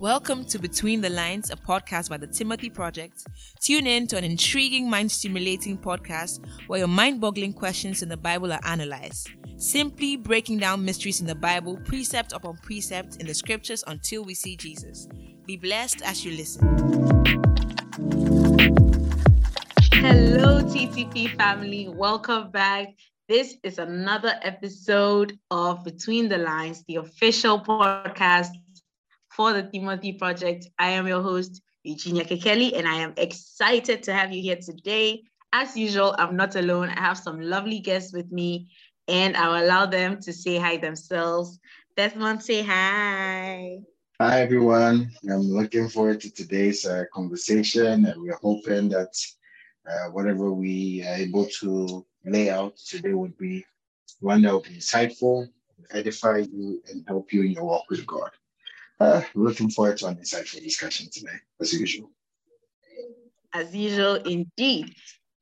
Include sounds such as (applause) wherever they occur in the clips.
Welcome to Between the Lines, a podcast by the Timothy Project. Tune in to an intriguing, mind stimulating podcast where your mind boggling questions in the Bible are analyzed. Simply breaking down mysteries in the Bible, precept upon precept in the scriptures until we see Jesus. Be blessed as you listen. Hello, TTP family. Welcome back. This is another episode of Between the Lines, the official podcast for the Timothy Project. I am your host, Eugenia Kekeli, and I am excited to have you here today. As usual, I'm not alone. I have some lovely guests with me, and I'll allow them to say hi themselves. Desmond, say hi. Hi, everyone. I'm looking forward to today's uh, conversation, and we're hoping that uh, whatever we are able to lay out today would be one that will be insightful, edify you, and help you in your walk with God. Uh, looking forward to an insightful discussion today, as usual. As usual, indeed.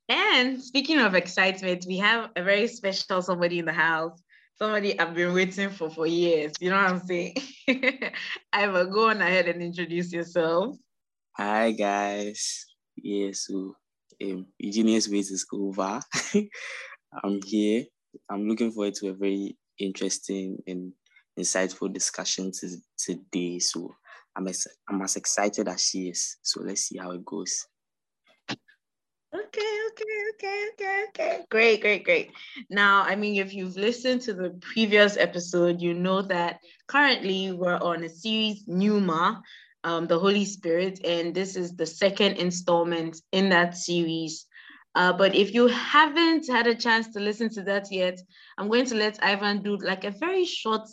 And speaking of excitement, we have a very special somebody in the house. Somebody I've been waiting for for years. You know what I'm saying? (laughs) Ivan, go on ahead and introduce yourself. Hi guys. Yes, so um, Eugenia's Ways is over. (laughs) I'm here. I'm looking forward to a very interesting and insightful discussion today. So I'm as, I'm as excited as she is. So let's see how it goes. Okay, okay, okay, okay, okay. Great, great, great. Now, I mean, if you've listened to the previous episode, you know that currently we're on a series, Pneuma, um, the Holy Spirit, and this is the second installment in that series. Uh, but if you haven't had a chance to listen to that yet, I'm going to let Ivan do like a very short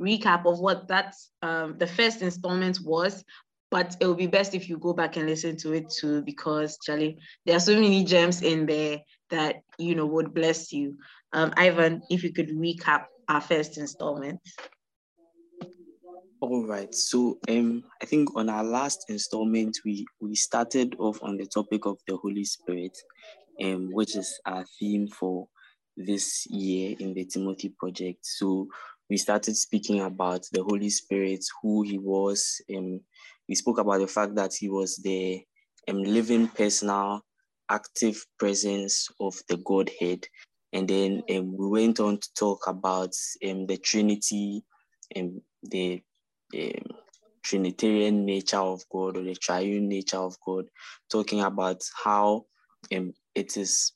recap of what that um, the first installment was but it would be best if you go back and listen to it too because charlie there are so many gems in there that you know would bless you. Um, ivan if you could recap our first installment. All right. So um i think on our last installment we we started off on the topic of the holy spirit um which is our theme for this year in the timothy project. So we started speaking about the Holy Spirit, who he was. Um, we spoke about the fact that he was the um, living, personal, active presence of the Godhead. And then um, we went on to talk about um, the Trinity and the um, Trinitarian nature of God or the triune nature of God, talking about how um, it is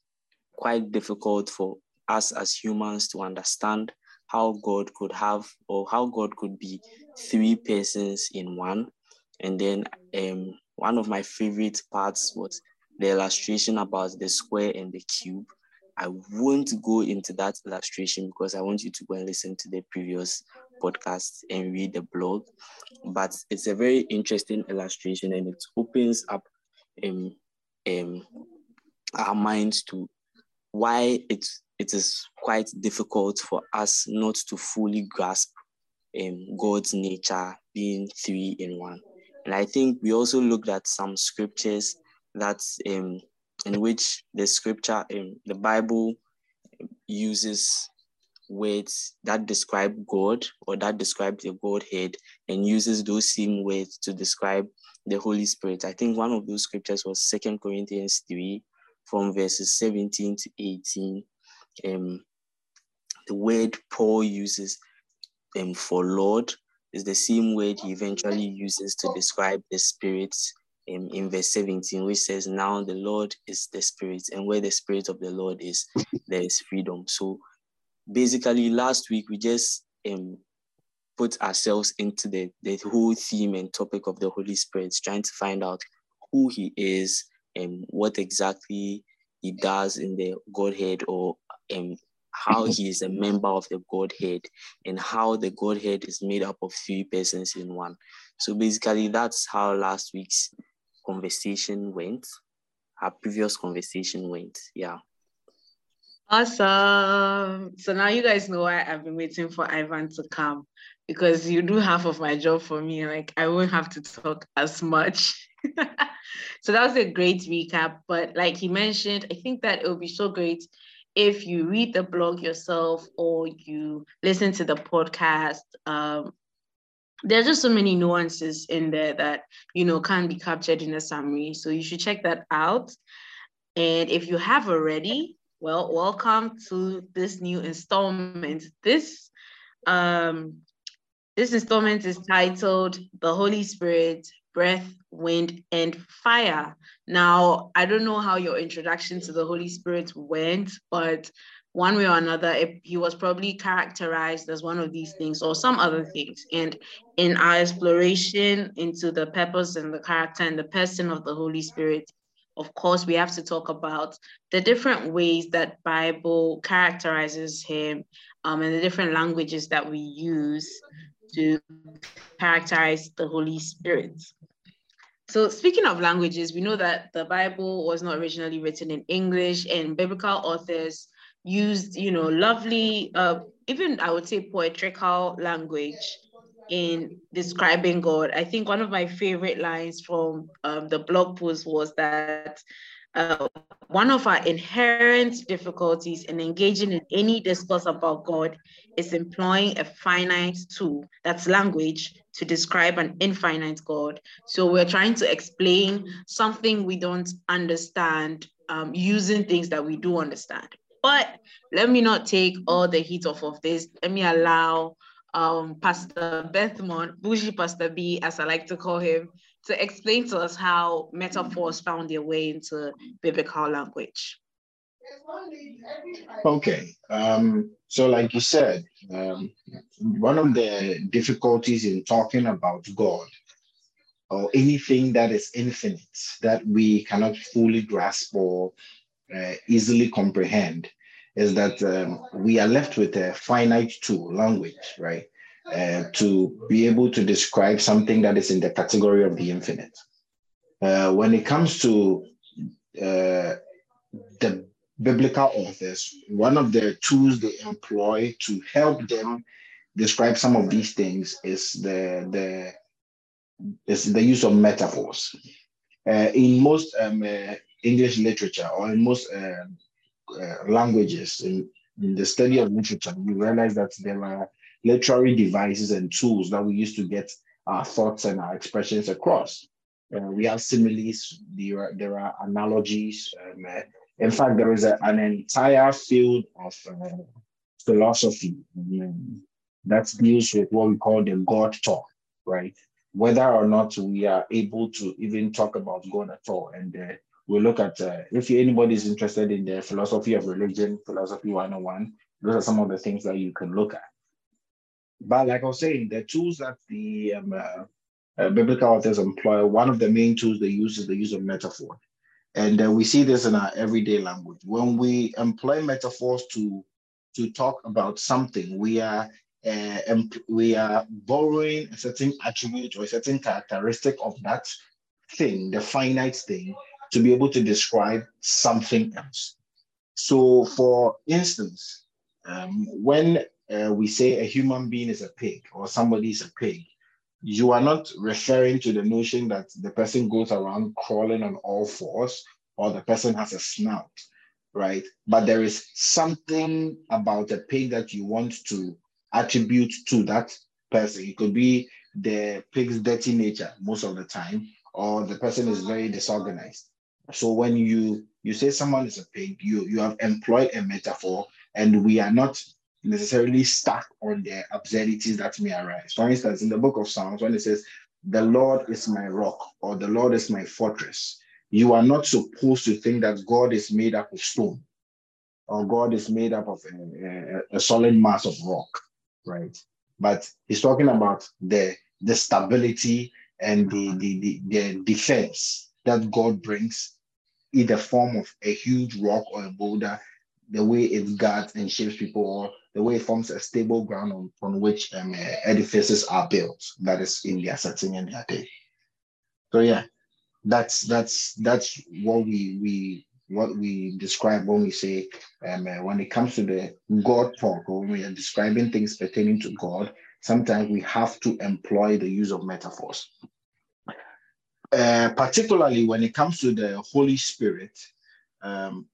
quite difficult for us as humans to understand how God could have or how God could be three persons in one. And then um, one of my favorite parts was the illustration about the square and the cube. I won't go into that illustration because I want you to go and listen to the previous podcast and read the blog. But it's a very interesting illustration and it opens up um, um, our minds to why it's it is quite difficult for us not to fully grasp um, God's nature being three in one. And I think we also looked at some scriptures that um, in which the scripture, um, the Bible uses words that describe God or that describe the Godhead and uses those same words to describe the Holy Spirit. I think one of those scriptures was Second Corinthians 3 from verses 17 to 18 um, the word Paul uses um, for Lord is the same word he eventually uses to describe the Spirit um, in verse 17, which says, Now the Lord is the Spirit, and where the Spirit of the Lord is, there is freedom. So basically, last week we just um, put ourselves into the, the whole theme and topic of the Holy Spirit, trying to find out who he is and what exactly he does in the Godhead or um, (laughs) how he is a member of the Godhead and how the Godhead is made up of three persons in one. So basically, that's how last week's conversation went. Our previous conversation went. Yeah. Awesome. So now you guys know why I've been waiting for Ivan to come because you do half of my job for me. Like I won't have to talk as much. (laughs) so that was a great recap. But like he mentioned, I think that it would be so great if you read the blog yourself or you listen to the podcast um, there's just so many nuances in there that you know can be captured in a summary. So you should check that out. And if you have already well welcome to this new installment. This um this installment is titled the holy spirit breath wind and fire now i don't know how your introduction to the holy spirit went but one way or another, it, he was probably characterized as one of these things or some other things. And in our exploration into the purpose and the character and the person of the Holy Spirit, of course, we have to talk about the different ways that Bible characterizes him um, and the different languages that we use to characterize the Holy Spirit. So speaking of languages, we know that the Bible was not originally written in English and biblical authors used, you know, lovely, uh, even I would say poetical language in describing God. I think one of my favorite lines from um, the blog post was that uh, one of our inherent difficulties in engaging in any discourse about God is employing a finite tool, that's language, to describe an infinite God. So we're trying to explain something we don't understand um, using things that we do understand. But let me not take all the heat off of this. Let me allow um, Pastor Bethmound, Bougie Pastor B, as I like to call him, to explain to us how metaphors found their way into biblical language. Okay. Um, so, like you said, um, one of the difficulties in talking about God or anything that is infinite that we cannot fully grasp or uh, easily comprehend is that um, we are left with a finite tool, language, right? Uh, to be able to describe something that is in the category of the infinite. Uh, when it comes to uh, the biblical authors, one of the tools they employ to help them describe some of these things is the the is the use of metaphors. Uh, in most um, uh, English literature or in most uh, uh, languages, in, in the study of literature, we realize that there are literary devices and tools that we use to get our thoughts and our expressions across. Uh, we have similes, there are, there are analogies. Um, uh, in fact, there is a, an entire field of uh, philosophy um, that deals with what we call the God talk, right? Whether or not we are able to even talk about God at all. And uh, we'll look at uh, if anybody is interested in the philosophy of religion, philosophy 101, those are some of the things that you can look at. But like I was saying, the tools that the um, uh, uh, biblical authors employ, one of the main tools they use is the use of metaphor. And uh, we see this in our everyday language. When we employ metaphors to, to talk about something, we are uh, we are borrowing a certain attribute or a certain characteristic of that thing, the finite thing, to be able to describe something else. So, for instance, um, when uh, we say a human being is a pig or somebody is a pig, you are not referring to the notion that the person goes around crawling on all fours or the person has a snout, right? But there is something about the pig that you want to attribute to that person. It could be the pig's dirty nature most of the time, or the person is very disorganized. So when you you say someone is a pig, you you have employed a metaphor, and we are not necessarily stuck on the absurdities that may arise. For instance, in the book of Psalms, when it says, "The Lord is my rock" or "The Lord is my fortress," you are not supposed to think that God is made up of stone or God is made up of a, a, a solid mass of rock, right? But he's talking about the the stability and the, the, the, the defense that God brings in the form of a huge rock or a boulder, the way it guards and shapes people, or the way it forms a stable ground on, on which um, edifices are built. That is in their setting and their day. So yeah, that's that's that's what we we what we describe when we say um, uh, when it comes to the God talk or when we are describing things pertaining to God. Sometimes we have to employ the use of metaphors. Uh, particularly when it comes to the Holy Spirit, um,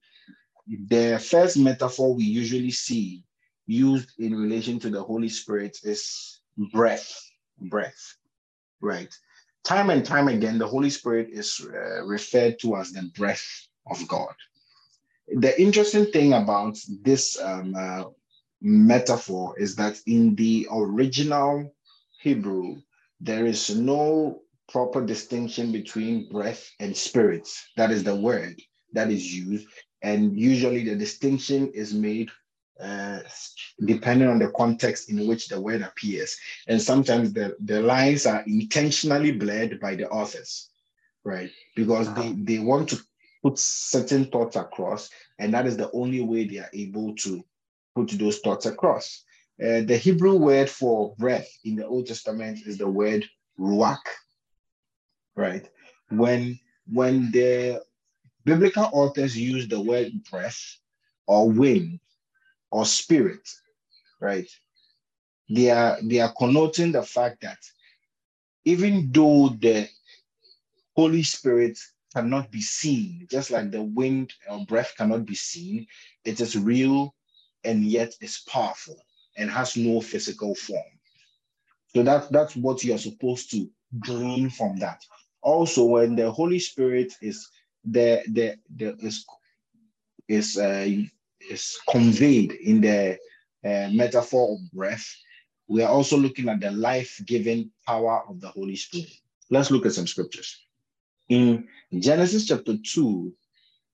the first metaphor we usually see used in relation to the Holy Spirit is breath, breath, right? Time and time again, the Holy Spirit is uh, referred to as the breath of God. The interesting thing about this um, uh, metaphor is that in the original Hebrew, there is no proper distinction between breath and spirit. That is the word that is used. And usually the distinction is made uh, depending on the context in which the word appears. And sometimes the, the lines are intentionally blurred by the authors, right? Because they, uh-huh. they want to put certain thoughts across, and that is the only way they are able to put those thoughts across. Uh, the Hebrew word for breath in the Old Testament is the word ruach, right? When when the biblical authors use the word breath or wind or spirit, right? They are they are connoting the fact that even though the Holy Spirit cannot be seen, just like the wind or breath cannot be seen, it is real and yet is powerful and has no physical form. So that, that's what you're supposed to glean from that. Also, when the Holy Spirit is the the, the is is uh, is conveyed in the uh, metaphor of breath, we are also looking at the life-giving power of the Holy Spirit. Let's look at some scriptures. In Genesis chapter 2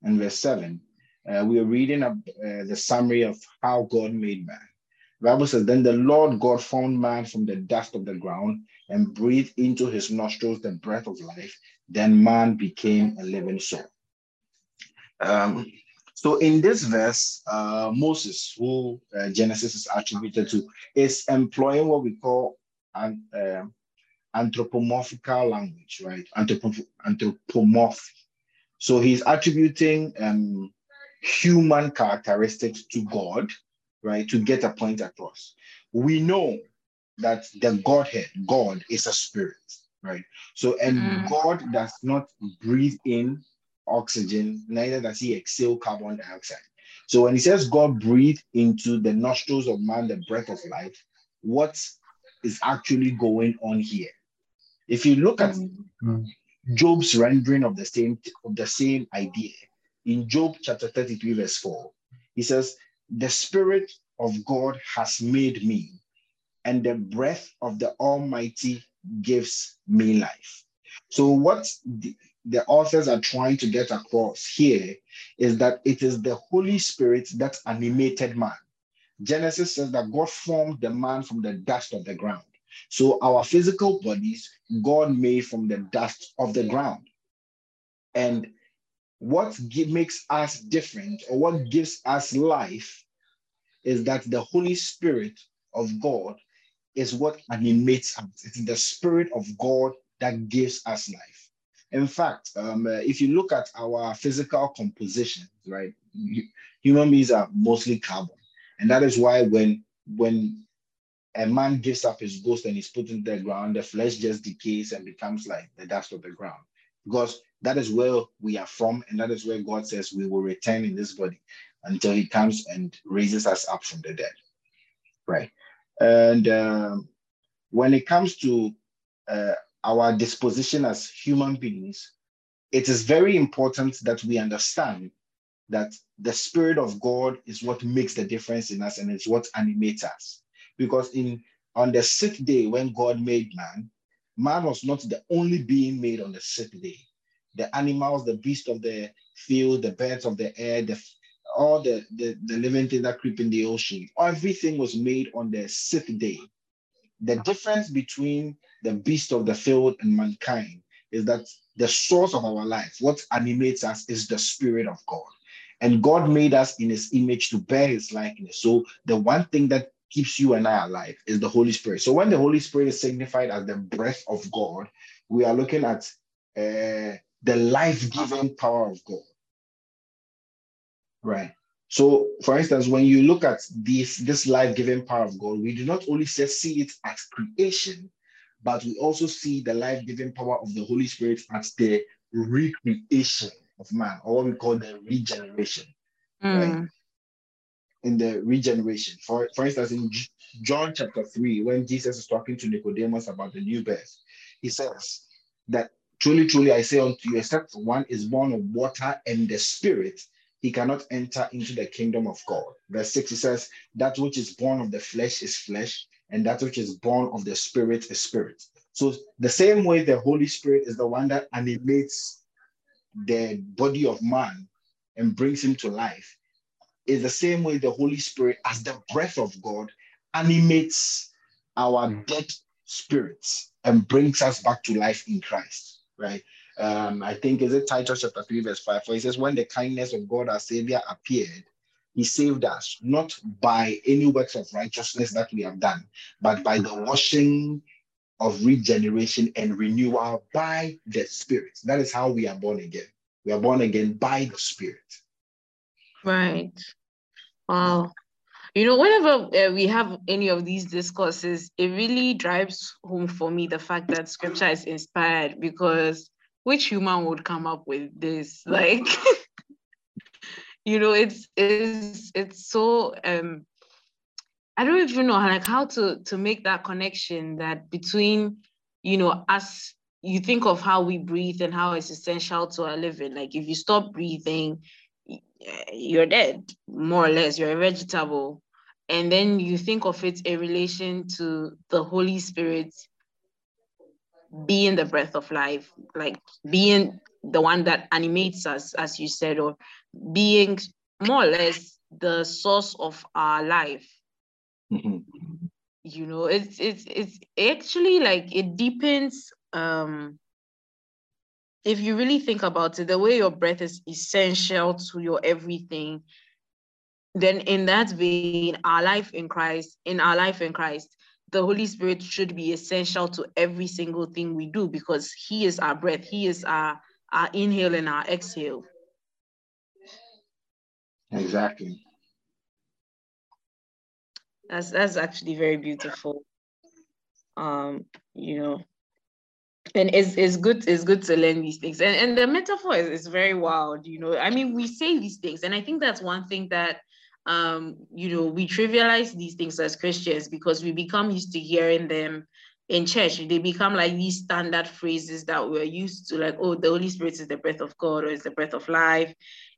and verse 7, uh, we are reading uh, the summary of how God made man. The Bible says, Then the Lord God formed man from the dust of the ground and breathed into his nostrils the breath of life. Then man became a living soul. Um, so in this verse, uh, Moses, who uh, Genesis is attributed to, is employing what we call an uh, anthropomorphical language, right? Anthropomorph. anthropomorph. So he's attributing um, human characteristics to God, right, to get a point across. We know that the Godhead, God, is a spirit, right? So, and mm. God does not breathe in oxygen, neither does he exhale carbon dioxide. So when he says God breathed into the nostrils of man the breath of life, what is actually going on here? If you look at. Job's rendering of the same of the same idea in Job chapter 33, verse 4, he says, The Spirit of God has made me, and the breath of the Almighty gives me life. So, what the authors are trying to get across here is that it is the Holy Spirit that animated man. Genesis says that God formed the man from the dust of the ground. So, our physical bodies, God made from the dust of the ground. And what makes us different or what gives us life is that the Holy Spirit of God is what animates us. It's the Spirit of God that gives us life. In fact, um, uh, if you look at our physical composition, right, human beings are mostly carbon, and that is why when when a man gives up his ghost and he's put in the ground, the flesh just decays and becomes like the dust of the ground, because that is where we are from, and that is where God says we will return in this body until He comes and raises us up from the dead, right? And um, when it comes to uh, our disposition as human beings, it is very important that we understand that the Spirit of God is what makes the difference in us and it's what animates us. Because in on the sixth day when God made man, man was not the only being made on the sixth day. The animals, the beasts of the field, the birds of the air, the all the, the, the living things that creep in the ocean, everything was made on the sixth day. The difference between the beast of the field and mankind is that the source of our life, what animates us, is the Spirit of God. And God made us in His image to bear His likeness. So the one thing that keeps you and I alive is the Holy Spirit. So when the Holy Spirit is signified as the breath of God, we are looking at uh, the life giving power of God. Right. So, for instance, when you look at this, this life giving power of God, we do not only see it as creation, but we also see the life giving power of the Holy Spirit as the recreation of man, or what we call the regeneration. Mm. Right? in the regeneration. For, for instance, in John chapter 3, when Jesus is talking to Nicodemus about the new birth, he says that truly, truly, I say unto you, except one is born of water and the spirit, he cannot enter into the kingdom of God. Verse 6, he says, That which is born of the flesh is flesh, and that which is born of the spirit is spirit. So, the same way the Holy Spirit is the one that animates the body of man and brings him to life, is the same way the Holy Spirit, as the breath of God, animates our dead spirits and brings us back to life in Christ, right? Um, I think is it Titus chapter 3, verse 5, for he says, When the kindness of God our Savior appeared, he saved us not by any works of righteousness that we have done, but by the washing of regeneration and renewal by the Spirit. That is how we are born again. We are born again by the Spirit. Right. Wow. You know, whenever uh, we have any of these discourses, it really drives home for me the fact that scripture is inspired because which human would come up with this? (laughs) Like, you know, it's it's it's so um I don't even know like how to to make that connection that between, you know, us you think of how we breathe and how it's essential to our living. Like if you stop breathing, you're dead, more or less. You're a vegetable. And then you think of it in relation to the Holy Spirit being the breath of life, like being the one that animates us, as you said, or being more or less the source of our life. Mm-hmm. You know, it's it's it's actually like it deepens um if you really think about it, the way your breath is essential to your everything, then in that vein, our life in Christ, in our life in Christ, the Holy Spirit should be essential to every single thing we do because He is our breath, He is our, our inhale and our exhale. Exactly. That's that's actually very beautiful. Um, you know, and it's, it's good it's good to learn these things and, and the metaphor is, is very wild you know i mean we say these things and i think that's one thing that um you know we trivialize these things as christians because we become used to hearing them in church they become like these standard phrases that we're used to like oh the holy spirit is the breath of god or is the breath of life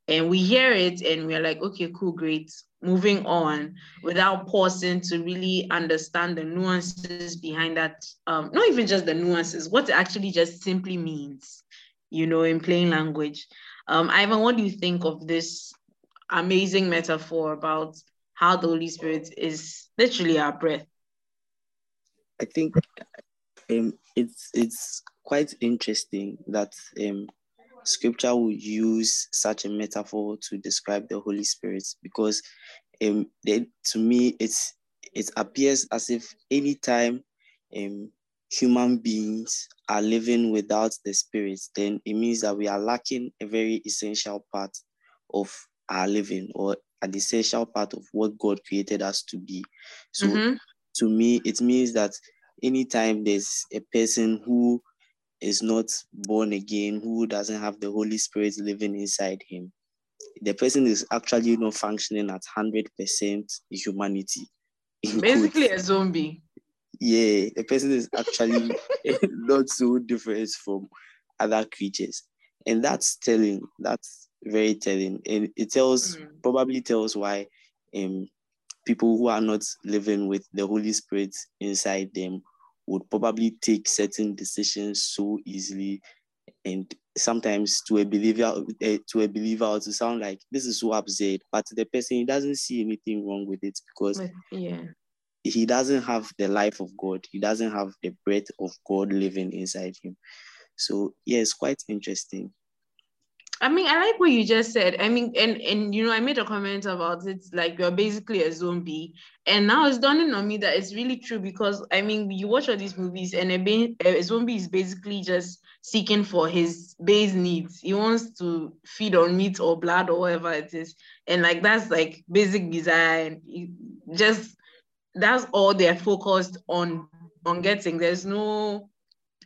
and we hear it and we're like okay cool great. Moving on without pausing to really understand the nuances behind that um, not even just the nuances what it actually just simply means you know in plain language. Um, ivan what do you think of this amazing metaphor about how the holy spirit is literally our breath? I think um, it's it's quite interesting that um, scripture will use such a metaphor to describe the Holy Spirit because um, they, to me it's it appears as if anytime um, human beings are living without the spirit, then it means that we are lacking a very essential part of our living or an essential part of what God created us to be. So mm-hmm. to me, it means that anytime there's a person who is not born again, who doesn't have the Holy Spirit living inside him, the person is actually not functioning at 100% humanity. (laughs) Basically, a zombie. Yeah, the person is actually (laughs) not so different from other creatures. And that's telling, that's very telling. And it tells, mm. probably tells why um, people who are not living with the Holy Spirit inside them would probably take certain decisions so easily and sometimes to a believer uh, to a believer to sound like this is so absurd but the person he doesn't see anything wrong with it because yeah. he doesn't have the life of god. He doesn't have the breath of god living inside him. So yeah it's quite interesting I mean, I like what you just said. I mean, and and you know, I made a comment about it, like you're basically a zombie, and now it's dawning on me that it's really true because I mean, you watch all these movies, and a, a zombie is basically just seeking for his base needs. He wants to feed on meat or blood or whatever it is, and like that's like basic desire. just that's all they're focused on on getting. There's no,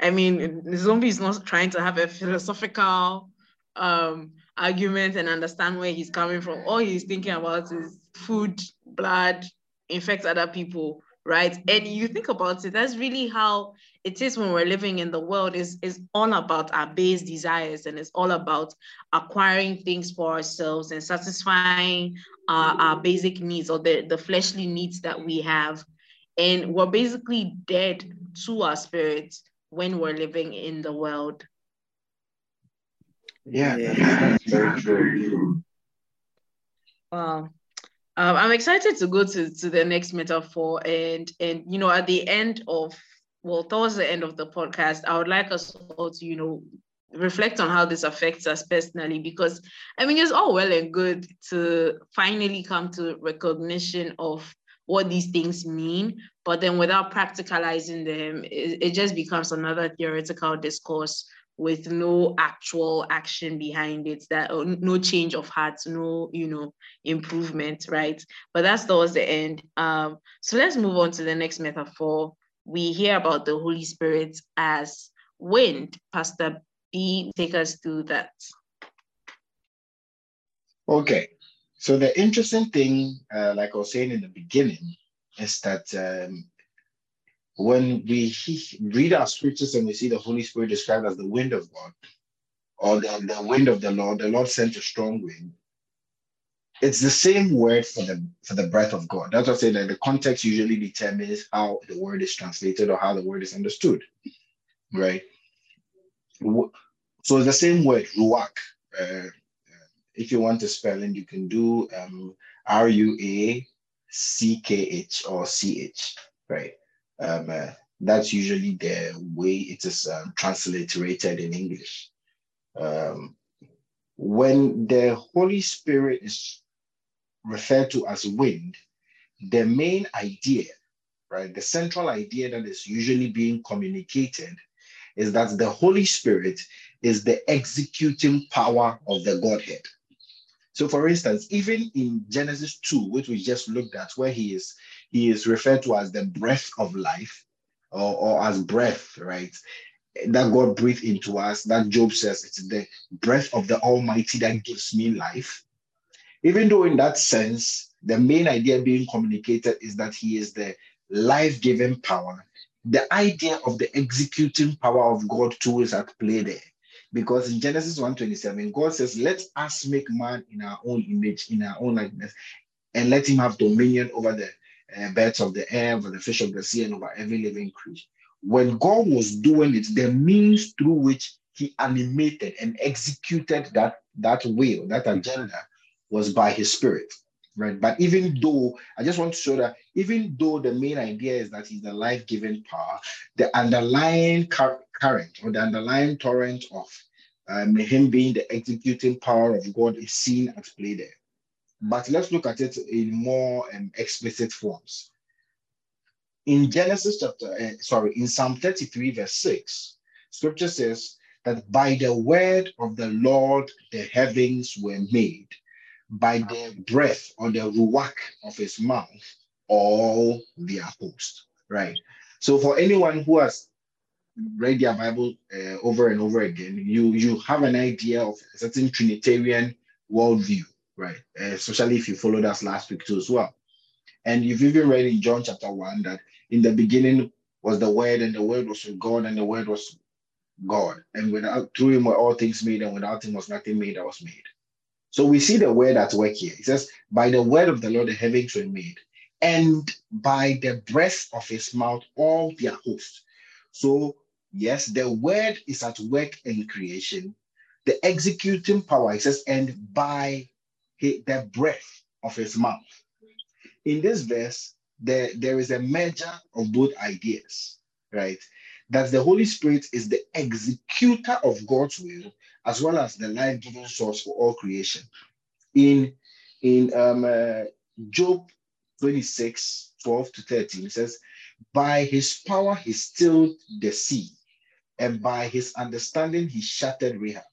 I mean, the zombie is not trying to have a philosophical um, argument and understand where he's coming from. All he's thinking about is food blood, infect other people, right? And you think about it, that's really how it is when we're living in the world is is all about our base desires and it's all about acquiring things for ourselves and satisfying uh, our basic needs or the, the fleshly needs that we have and we're basically dead to our spirits when we're living in the world yeah, yeah. (laughs) very true. Wow. Um, I'm excited to go to, to the next metaphor and and you know at the end of well, towards the end of the podcast, I would like us all to, you know, reflect on how this affects us personally because I mean it's all well and good to finally come to recognition of what these things mean, but then without practicalizing them, it, it just becomes another theoretical discourse with no actual action behind it that no change of heart no you know improvement right but that's towards the end um so let's move on to the next metaphor we hear about the Holy Spirit as wind. Pastor B, take us through that. Okay. So the interesting thing, uh, like I was saying in the beginning, is that um, when we read our scriptures and we see the Holy Spirit described as the wind of God, or the, the wind of the Lord, the Lord sent a strong wind, it's the same word for the for the breath of God. That's what I say that the context usually determines how the word is translated or how the word is understood, right? So it's the same word, ruach. Uh, if you want to spell it, you can do um, R U A C K H or C H, right? Um, uh, that's usually the way it is um, transliterated in English. Um, when the Holy Spirit is referred to as wind, the main idea, right, the central idea that is usually being communicated is that the Holy Spirit is the executing power of the Godhead. So, for instance, even in Genesis 2, which we just looked at, where he is he is referred to as the breath of life or, or as breath, right? That God breathed into us, that Job says it's the breath of the Almighty that gives me life even though in that sense, the main idea being communicated is that he is the life-giving power, the idea of the executing power of God too is at play there. Because in Genesis 1:27, God says, Let us make man in our own image, in our own likeness, and let him have dominion over the uh, birds of the air, over the fish of the sea, and over every living creature. When God was doing it, the means through which he animated and executed that, that will, that agenda, was by his spirit, right? But even though, I just want to show that even though the main idea is that he's the life giving power, the underlying current or the underlying torrent of um, him being the executing power of God is seen at play there. But let's look at it in more um, explicit forms. In Genesis chapter, uh, sorry, in Psalm 33, verse 6, scripture says that by the word of the Lord the heavens were made, by the breath or the ruach of his mouth, all their host, right? So for anyone who has read their Bible uh, over and over again, you you have an idea of a certain Trinitarian worldview, right? Uh, especially if you followed us last week too as well. And you've even read in John chapter one that in the beginning was the Word, and the Word was with God, and the Word was God, and without through Him were all things made, and without Him was nothing made that was made. So we see the word at work here. It says, By the word of the Lord the heavens were made, and by the breath of his mouth all their hosts. So, yes, the word is at work in creation. The executing power, it says, and by the breath of his mouth. In this verse, there, there is a merger of both ideas, right? That the Holy Spirit is the executor of God's will as well as the life-giving source for all creation. In, in um, uh, Job 26, 12 to 13, it says, By his power he stilled the sea, and by his understanding he shattered Rahab.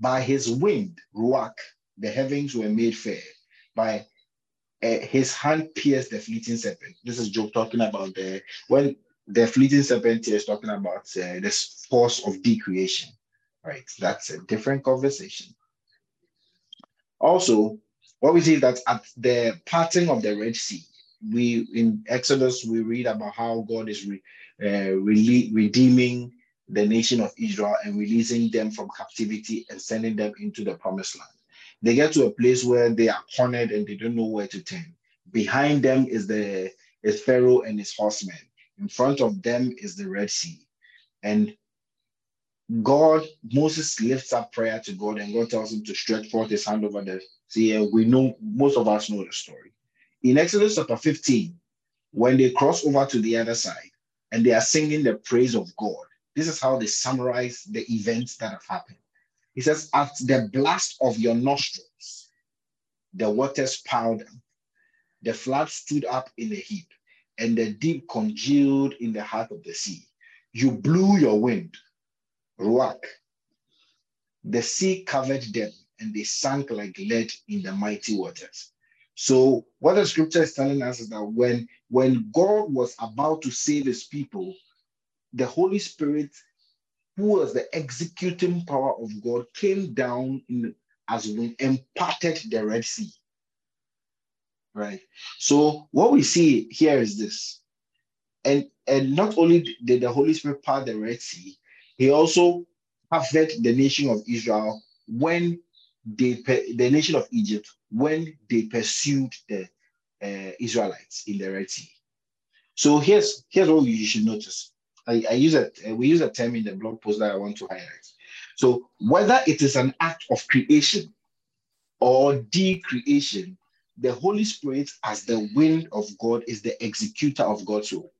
By his wind, Ruach, the heavens were made fair. By uh, his hand pierced the fleeting serpent. This is Job talking about the when the fleeting serpent is talking about uh, this force of decreation right? That's a different conversation. Also, what we see is that at the parting of the Red Sea, we in Exodus we read about how God is re, uh, re- redeeming the nation of Israel and releasing them from captivity and sending them into the promised land. They get to a place where they are cornered and they don't know where to turn. Behind them is the is Pharaoh and his horsemen. In front of them is the Red Sea. And God, Moses lifts up prayer to God, and God tells him to stretch forth his hand over the sea. We know most of us know the story. In Exodus chapter 15, when they cross over to the other side and they are singing the praise of God, this is how they summarize the events that have happened. He says, At the blast of your nostrils, the waters piled up, the flood stood up in a heap, and the deep congealed in the heart of the sea. You blew your wind, Ruach. The sea covered them, and they sank like lead in the mighty waters. So, what the scripture is telling us is that when, when God was about to save his people, the Holy Spirit who was the executing power of God, came down in, as wind and parted the Red Sea. Right. So what we see here is this. And, and not only did the Holy Spirit part the Red Sea, he also parted the nation of Israel when they the nation of Egypt when they pursued the uh, Israelites in the Red Sea. So here's here's what you should notice. I, I use. Uh, we use a term in the blog post that I want to highlight. So whether it is an act of creation or decreation, the Holy Spirit, as the wind of God, is the executor of God's will.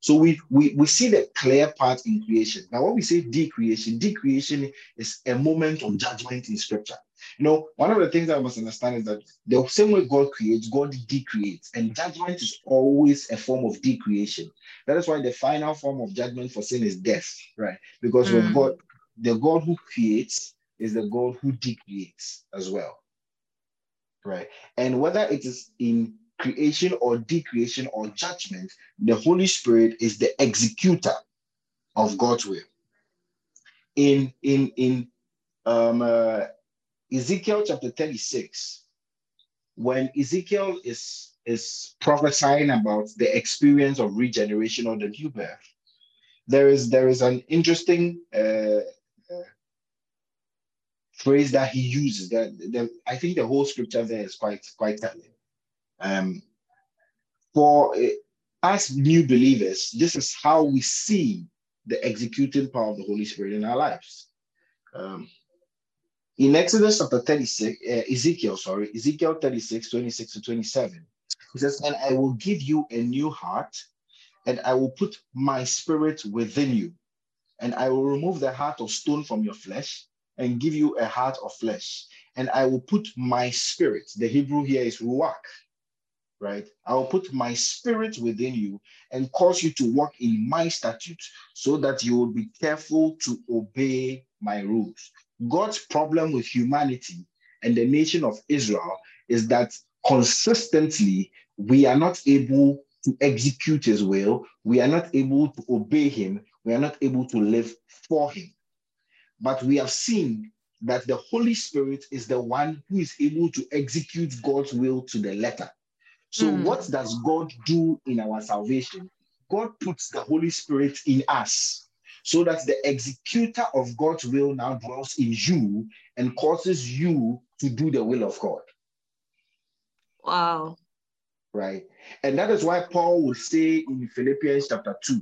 So we, we, we see the clear part in creation. Now, when we say decreation, decreation is a moment of judgment in scripture. You know, one of the things I must understand is that the same way God creates, God decreates, and judgment is always a form of decreation. That is why the final form of judgment for sin is death, right? Because mm. when God, the God who creates is the God who decreates as well, right? And whether it is in creation or decreation or judgment, the Holy Spirit is the executor of God's will. In in in um, uh, Ezekiel chapter 36, when Ezekiel is is prophesying about the experience of regeneration or the new birth, there is there is an interesting uh, uh, phrase that he uses. That, that I think the whole scripture there is quite quite telling. Um, for uh, us new believers, this is how we see the executing power of the Holy Spirit in our lives. Um, in Exodus chapter 36, uh, Ezekiel, sorry, Ezekiel 36, 26 to 27, he says, And I will give you a new heart, and I will put my spirit within you, and I will remove the heart of stone from your flesh and give you a heart of flesh. And I will put my spirit, the Hebrew here is ruach, right? I will put my spirit within you and cause you to walk in my statutes so that you will be careful to obey my rules. God's problem with humanity and the nation of Israel is that consistently we are not able to execute his will, we are not able to obey him, we are not able to live for him. But we have seen that the Holy Spirit is the one who is able to execute God's will to the letter. So, mm. what does God do in our salvation? God puts the Holy Spirit in us so that the executor of God's will now dwells in you and causes you to do the will of God. Wow. Right. And that is why Paul would say in Philippians chapter 2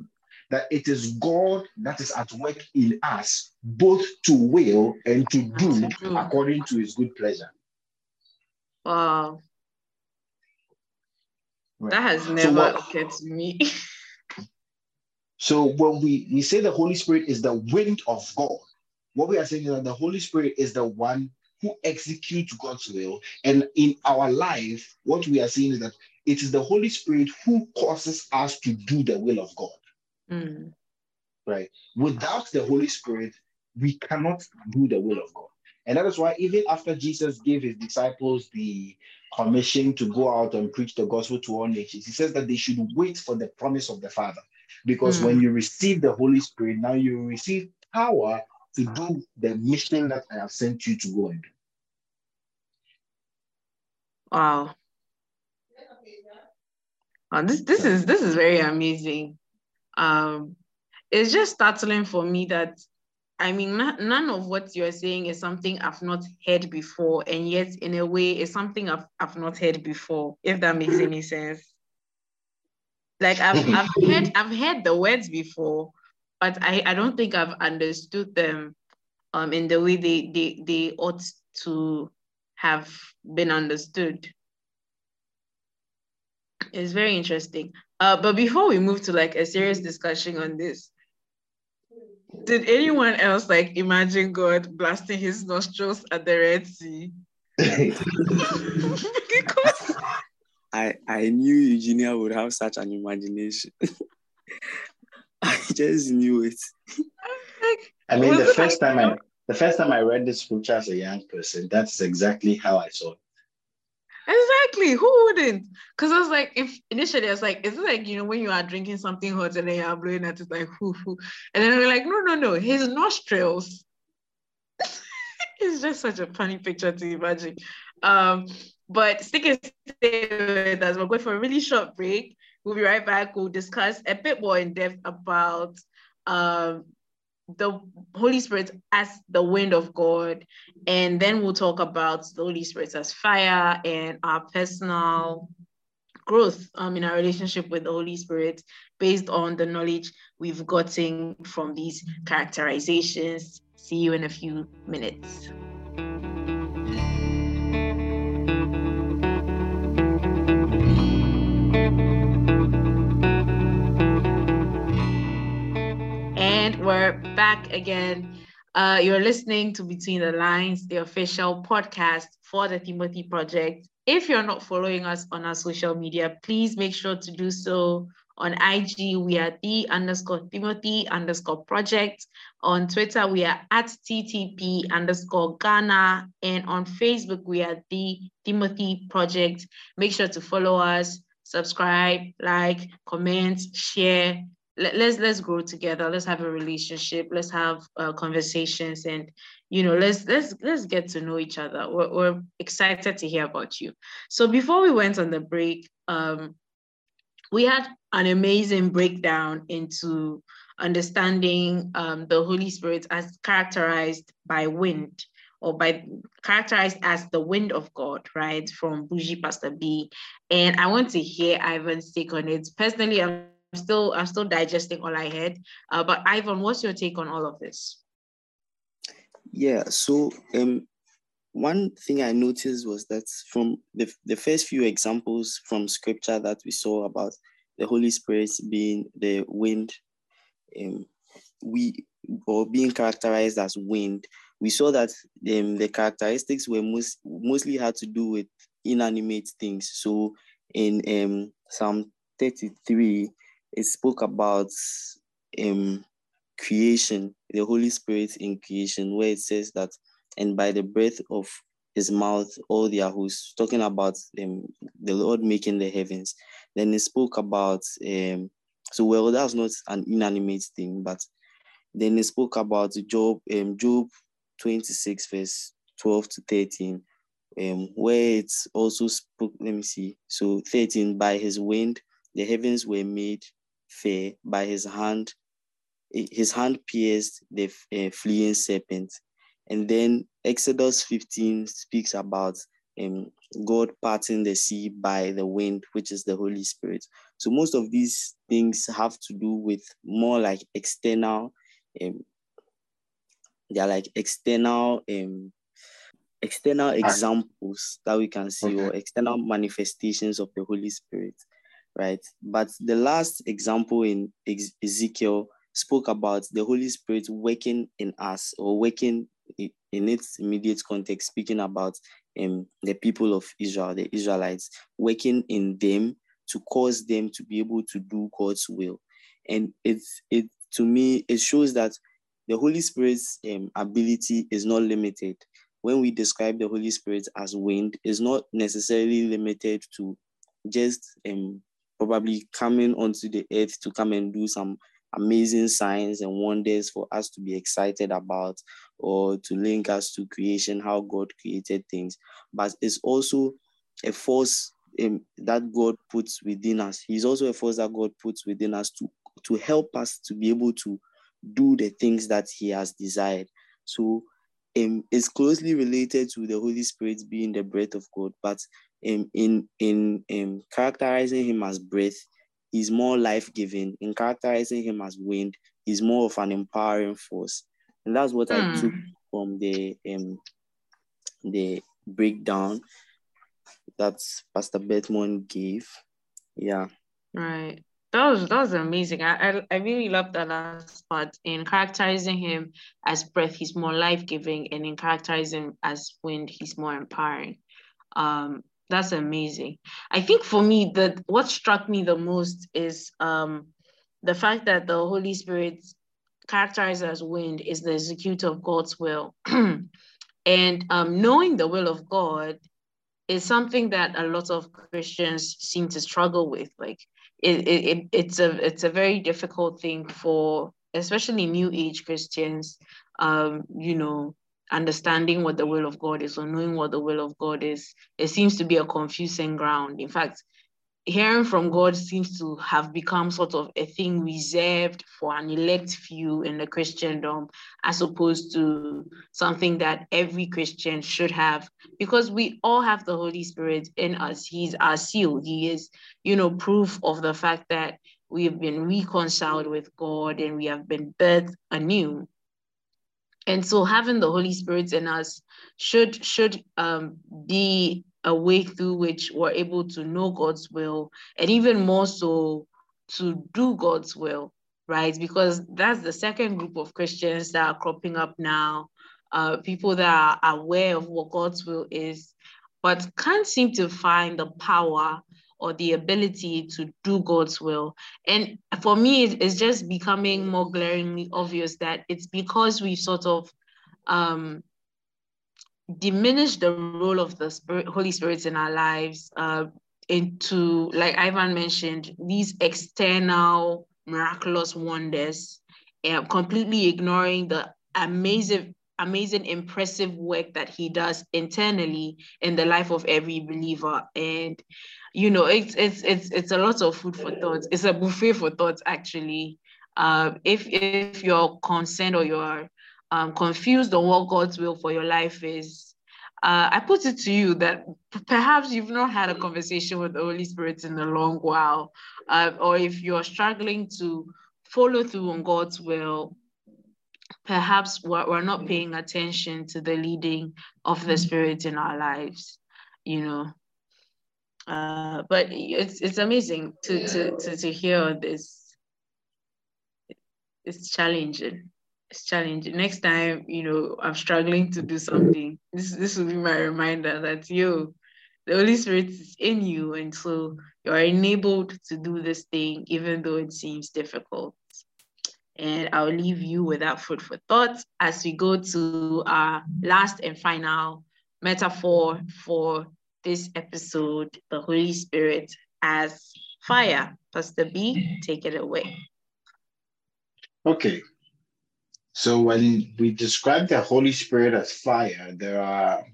that it is God that is at work in us, both to will and to do according to his good pleasure. Wow. Right. That has never so what, occurred to me. (laughs) so when we, we say the Holy Spirit is the wind of God, what we are saying is that the Holy Spirit is the one who executes God's will. And in our life, what we are seeing is that it is the Holy Spirit who causes us to do the will of God. Mm. Right? Without the Holy Spirit, we cannot do the will of God. And that is why, even after Jesus gave his disciples the commission to go out and preach the gospel to all nations, he says that they should wait for the promise of the Father. Because mm. when you receive the Holy Spirit, now you receive power to do the mission that I have sent you to go and do. Wow. This this is this is very amazing. Um, it's just startling for me that I mean none of what you're saying is something I've not heard before, and yet in a way it's something I've I've not heard before. If that makes any sense. Like I've (laughs) I've heard I've heard the words before, but I I don't think I've understood them, um, in the way they they they ought to have been understood. It's very interesting. Uh, but before we move to like a serious discussion on this, did anyone else like imagine God blasting his nostrils at the Red Sea? (laughs) (laughs) because I I knew Eugenia would have such an imagination. (laughs) I just knew it. I mean, the first time I the first time I read this scripture as a young person, that's exactly how I saw it. Exactly. Who wouldn't? Because I was like, if initially I was like, is it like you know when you are drinking something hot and then you are blowing at it like whoo whoo, and then we're like, no no no, his nostrils. (laughs) it's just such a funny picture to imagine. Um, but stick and stay with us. We're going for a really short break. We'll be right back. We'll discuss a bit more in depth about um the Holy Spirit as the wind of God. And then we'll talk about the Holy Spirit as fire and our personal growth um, in our relationship with the Holy Spirit based on the knowledge we've gotten from these characterizations. See you in a few minutes. We're back again. Uh, you're listening to Between the Lines, the official podcast for the Timothy Project. If you're not following us on our social media, please make sure to do so. On IG, we are the underscore Timothy underscore project. On Twitter, we are at TTP underscore Ghana. And on Facebook, we are the Timothy Project. Make sure to follow us, subscribe, like, comment, share, let, us let's grow together let's have a relationship let's have uh, conversations and you know let's let's let's get to know each other we're, we're excited to hear about you so before we went on the break um we had an amazing breakdown into understanding um, the holy spirit as characterized by wind or by characterized as the wind of God, right? From Bougie Pastor B. And I want to hear Ivan's take on it. Personally, I'm still I'm still digesting all I heard. Uh, but Ivan, what's your take on all of this? Yeah, so um, one thing I noticed was that from the, the first few examples from scripture that we saw about the Holy Spirit being the wind, um, we or being characterized as wind, we saw that um, the characteristics were most mostly had to do with inanimate things. So in um, Psalm 33, it spoke about um, creation, the Holy Spirit in creation, where it says that, and by the breath of his mouth, all the hosts, talking about um, the Lord making the heavens. Then it spoke about, um, so well, that's not an inanimate thing, but then it spoke about Job, um, Job 26, verse 12 to 13, um, where it's also spoke, let me see, so 13, by his wind, the heavens were made, fair by his hand. His hand pierced the uh, fleeing serpent. And then Exodus 15 speaks about um, God parting the sea by the wind, which is the Holy Spirit. So most of these things have to do with more like external, um, they are like external, um, external examples that we can see okay. or external manifestations of the Holy Spirit right? But the last example in Ezekiel spoke about the Holy Spirit working in us or working in its immediate context, speaking about um, the people of Israel, the Israelites, working in them to cause them to be able to do God's will. And it's it to me, it shows that the Holy Spirit's um, ability is not limited. When we describe the Holy Spirit as wind, is not necessarily limited to just um, probably coming onto the earth to come and do some amazing signs and wonders for us to be excited about or to link us to creation, how God created things. But it's also a force um, that God puts within us. He's also a force that God puts within us to to help us to be able to do the things that He has desired. So um, it's closely related to the Holy Spirit being the breath of God, but um, in in um, characterizing Him as breath, He's more life giving. In characterizing Him as wind, He's more of an empowering force, and that's what mm. I took hmm. from the um the breakdown that Pastor Bethmound gave. Yeah. Right. That was that was amazing. I, I, I really love that last part in characterizing him as breath, he's more life giving, and in characterizing as wind, he's more empowering. Um, that's amazing. I think for me, that what struck me the most is um the fact that the Holy Spirit characterized as wind is the executor of God's will. (clears throat) and um, knowing the will of God is something that a lot of Christians seem to struggle with. Like it, it, it's a it's a very difficult thing for especially new age Christians, um, you know, understanding what the will of God is or knowing what the will of God is. It seems to be a confusing ground. In fact, hearing from God seems to have become sort of a thing reserved for an elect few in the Christendom, as opposed to something that every Christian should have, because we all have the Holy Spirit in us. He's our seal. He is, you know, proof of the fact that we have been reconciled with God and we have been birthed anew. And so having the Holy Spirit in us should should um, be a way through which we're able to know God's will and even more so to do God's will, right? Because that's the second group of Christians that are cropping up now. Uh, people that are aware of what God's will is, but can't seem to find the power or the ability to do God's will. And for me, it's just becoming more glaringly obvious that it's because we sort of um, diminish the role of the Spirit, Holy Spirit in our lives uh, into, like Ivan mentioned, these external miraculous wonders, and completely ignoring the amazing, amazing, impressive work that he does internally in the life of every believer. And you know, it's it's it's it's a lot of food for thought. It's a buffet for thought, actually. Uh, if if you're concerned or you're um, confused on what God's will for your life is, uh, I put it to you that perhaps you've not had a conversation with the Holy Spirit in a long while, uh, or if you're struggling to follow through on God's will, perhaps we're, we're not paying attention to the leading of the Spirit in our lives, you know. Uh, but it's it's amazing to to to, to hear this. It's challenging it's challenging. Next time, you know, I'm struggling to do something. This this will be my reminder that you, the Holy Spirit is in you, and so you are enabled to do this thing, even though it seems difficult. And I'll leave you with that food for thought as we go to our last and final metaphor for this episode, the Holy Spirit as fire. Pastor B, take it away. Okay, so when we describe the Holy Spirit as fire, there are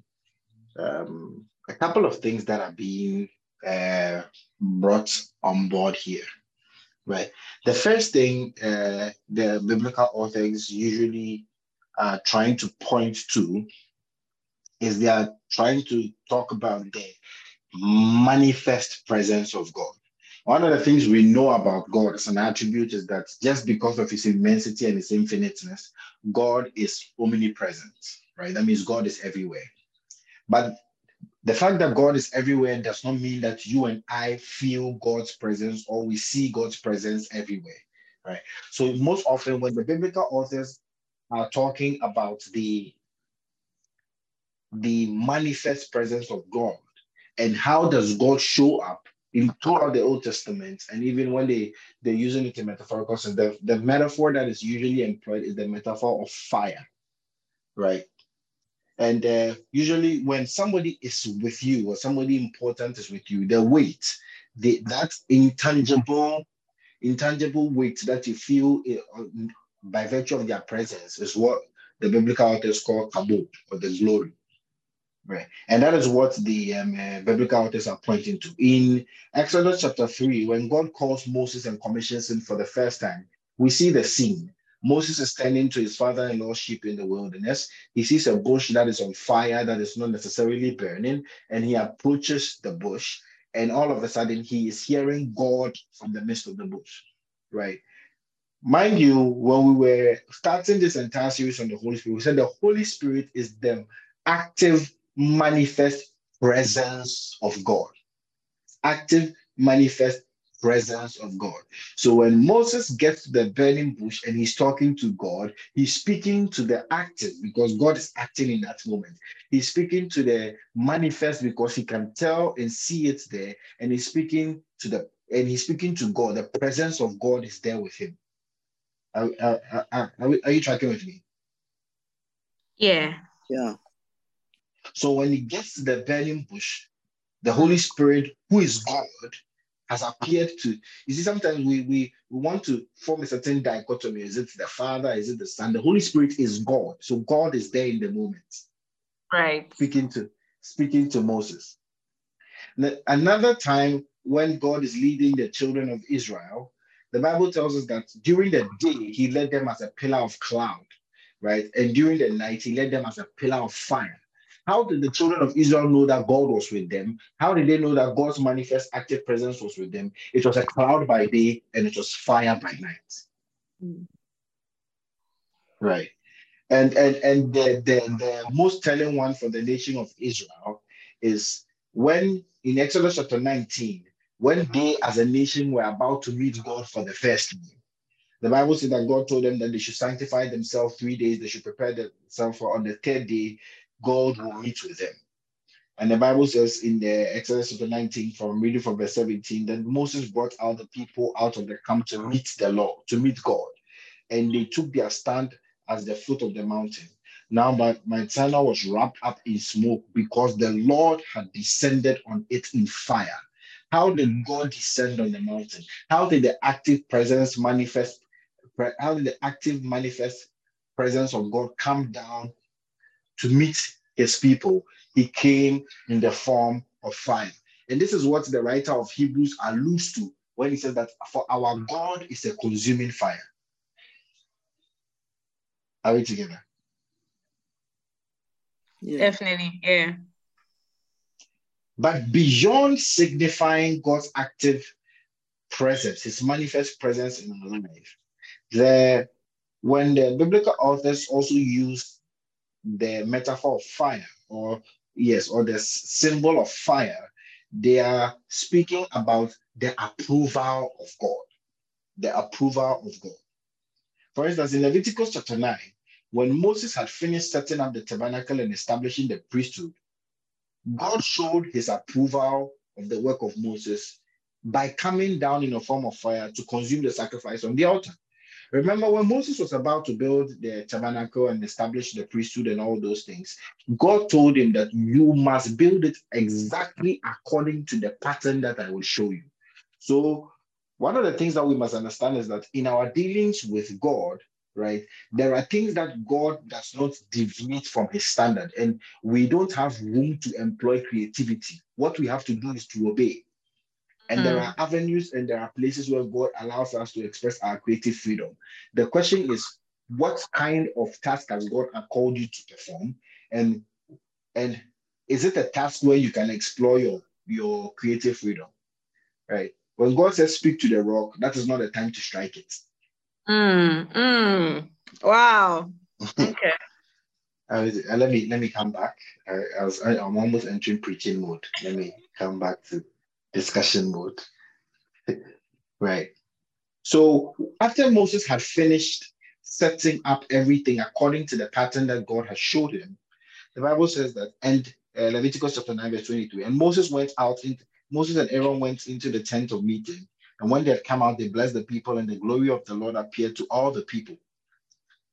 um, a couple of things that are being uh, brought on board here. Right. The first thing uh, the biblical authors usually are trying to point to is they are trying to talk about the manifest presence of God. One of the things we know about God as an attribute is that just because of his immensity and his infiniteness, God is omnipresent, right? That means God is everywhere. But the fact that God is everywhere does not mean that you and I feel God's presence or we see God's presence everywhere, right? So most often when the biblical authors are talking about the the manifest presence of God. And how does God show up in throughout the Old Testament, and even when they they're using it in metaphorical sense, the, the metaphor that is usually employed is the metaphor of fire, right? And uh, usually, when somebody is with you or somebody important is with you, the weight, the that intangible, intangible weight that you feel uh, by virtue of their presence is what the biblical authors call kabod or the glory, Right. And that is what the um, uh, biblical authors are pointing to. In Exodus chapter 3, when God calls Moses and commissions him for the first time, we see the scene. Moses is standing to his father in law's sheep in the wilderness. He sees a bush that is on fire, that is not necessarily burning, and he approaches the bush. And all of a sudden, he is hearing God from the midst of the bush. Right. Mind you, when we were starting this entire series on the Holy Spirit, we said the Holy Spirit is the active manifest presence of God. Active manifest presence of God. So when Moses gets to the burning bush and he's talking to God, he's speaking to the active because God is acting in that moment. He's speaking to the manifest because he can tell and see it there, and he's speaking to the and he's speaking to God. The presence of God is there with him. Are, are, are, are, are you tracking with me? Yeah. Yeah. So when he gets to the burning bush, the Holy Spirit, who is God, has appeared to. You see, sometimes we we we want to form a certain dichotomy. Is it the Father? Is it the Son? The Holy Spirit is God. So God is there in the moment. Right. Speaking to speaking to Moses. Another time when God is leading the children of Israel, the Bible tells us that during the day he led them as a pillar of cloud, right? And during the night he led them as a pillar of fire. How did the children of Israel know that God was with them? How did they know that God's manifest active presence was with them? It was a cloud by day and it was fire by night. Mm. Right. And and and the, the, the most telling one for the nation of Israel is when in Exodus chapter 19, when they as a nation were about to meet God for the first time. The Bible says that God told them that they should sanctify themselves three days, they should prepare themselves for on the third day, God will meet with them. And the Bible says in the Exodus chapter 19, from reading from verse 17, that Moses brought out the people out of the camp to meet the Lord, to meet God. And they took their stand at the foot of the mountain. Now, my, my Sinai was wrapped up in smoke because the Lord had descended on it in fire. How did God descend on the mountain? How did the active presence manifest? How did the active manifest presence of God come down to meet his people, he came in the form of fire. And this is what the writer of Hebrews alludes to when he says that for our God is a consuming fire. Are we together? Yeah. Definitely, yeah. But beyond signifying God's active presence, his manifest presence in our life, the when the biblical authors also use the metaphor of fire, or yes, or the symbol of fire, they are speaking about the approval of God. The approval of God. For instance, in Leviticus chapter 9, when Moses had finished setting up the tabernacle and establishing the priesthood, God showed his approval of the work of Moses by coming down in a form of fire to consume the sacrifice on the altar. Remember when Moses was about to build the tabernacle and establish the priesthood and all those things, God told him that you must build it exactly according to the pattern that I will show you. So, one of the things that we must understand is that in our dealings with God, right, there are things that God does not deviate from his standard, and we don't have room to employ creativity. What we have to do is to obey. And mm. there are avenues and there are places where God allows us to express our creative freedom. The question is, what kind of task has God called you to perform? And and is it a task where you can explore your, your creative freedom? Right. When God says speak to the rock, that is not a time to strike it. Mm, mm. Wow. (laughs) Okay. uh, let me let me come back. I, I was I, I'm almost entering preaching mode. Let me come back to discussion mode. (laughs) right. So after Moses had finished setting up everything according to the pattern that God had showed him, the Bible says that, and uh, Leviticus chapter 9, verse 23, and Moses went out, in, Moses and Aaron went into the tent of meeting. And when they had come out, they blessed the people, and the glory of the Lord appeared to all the people.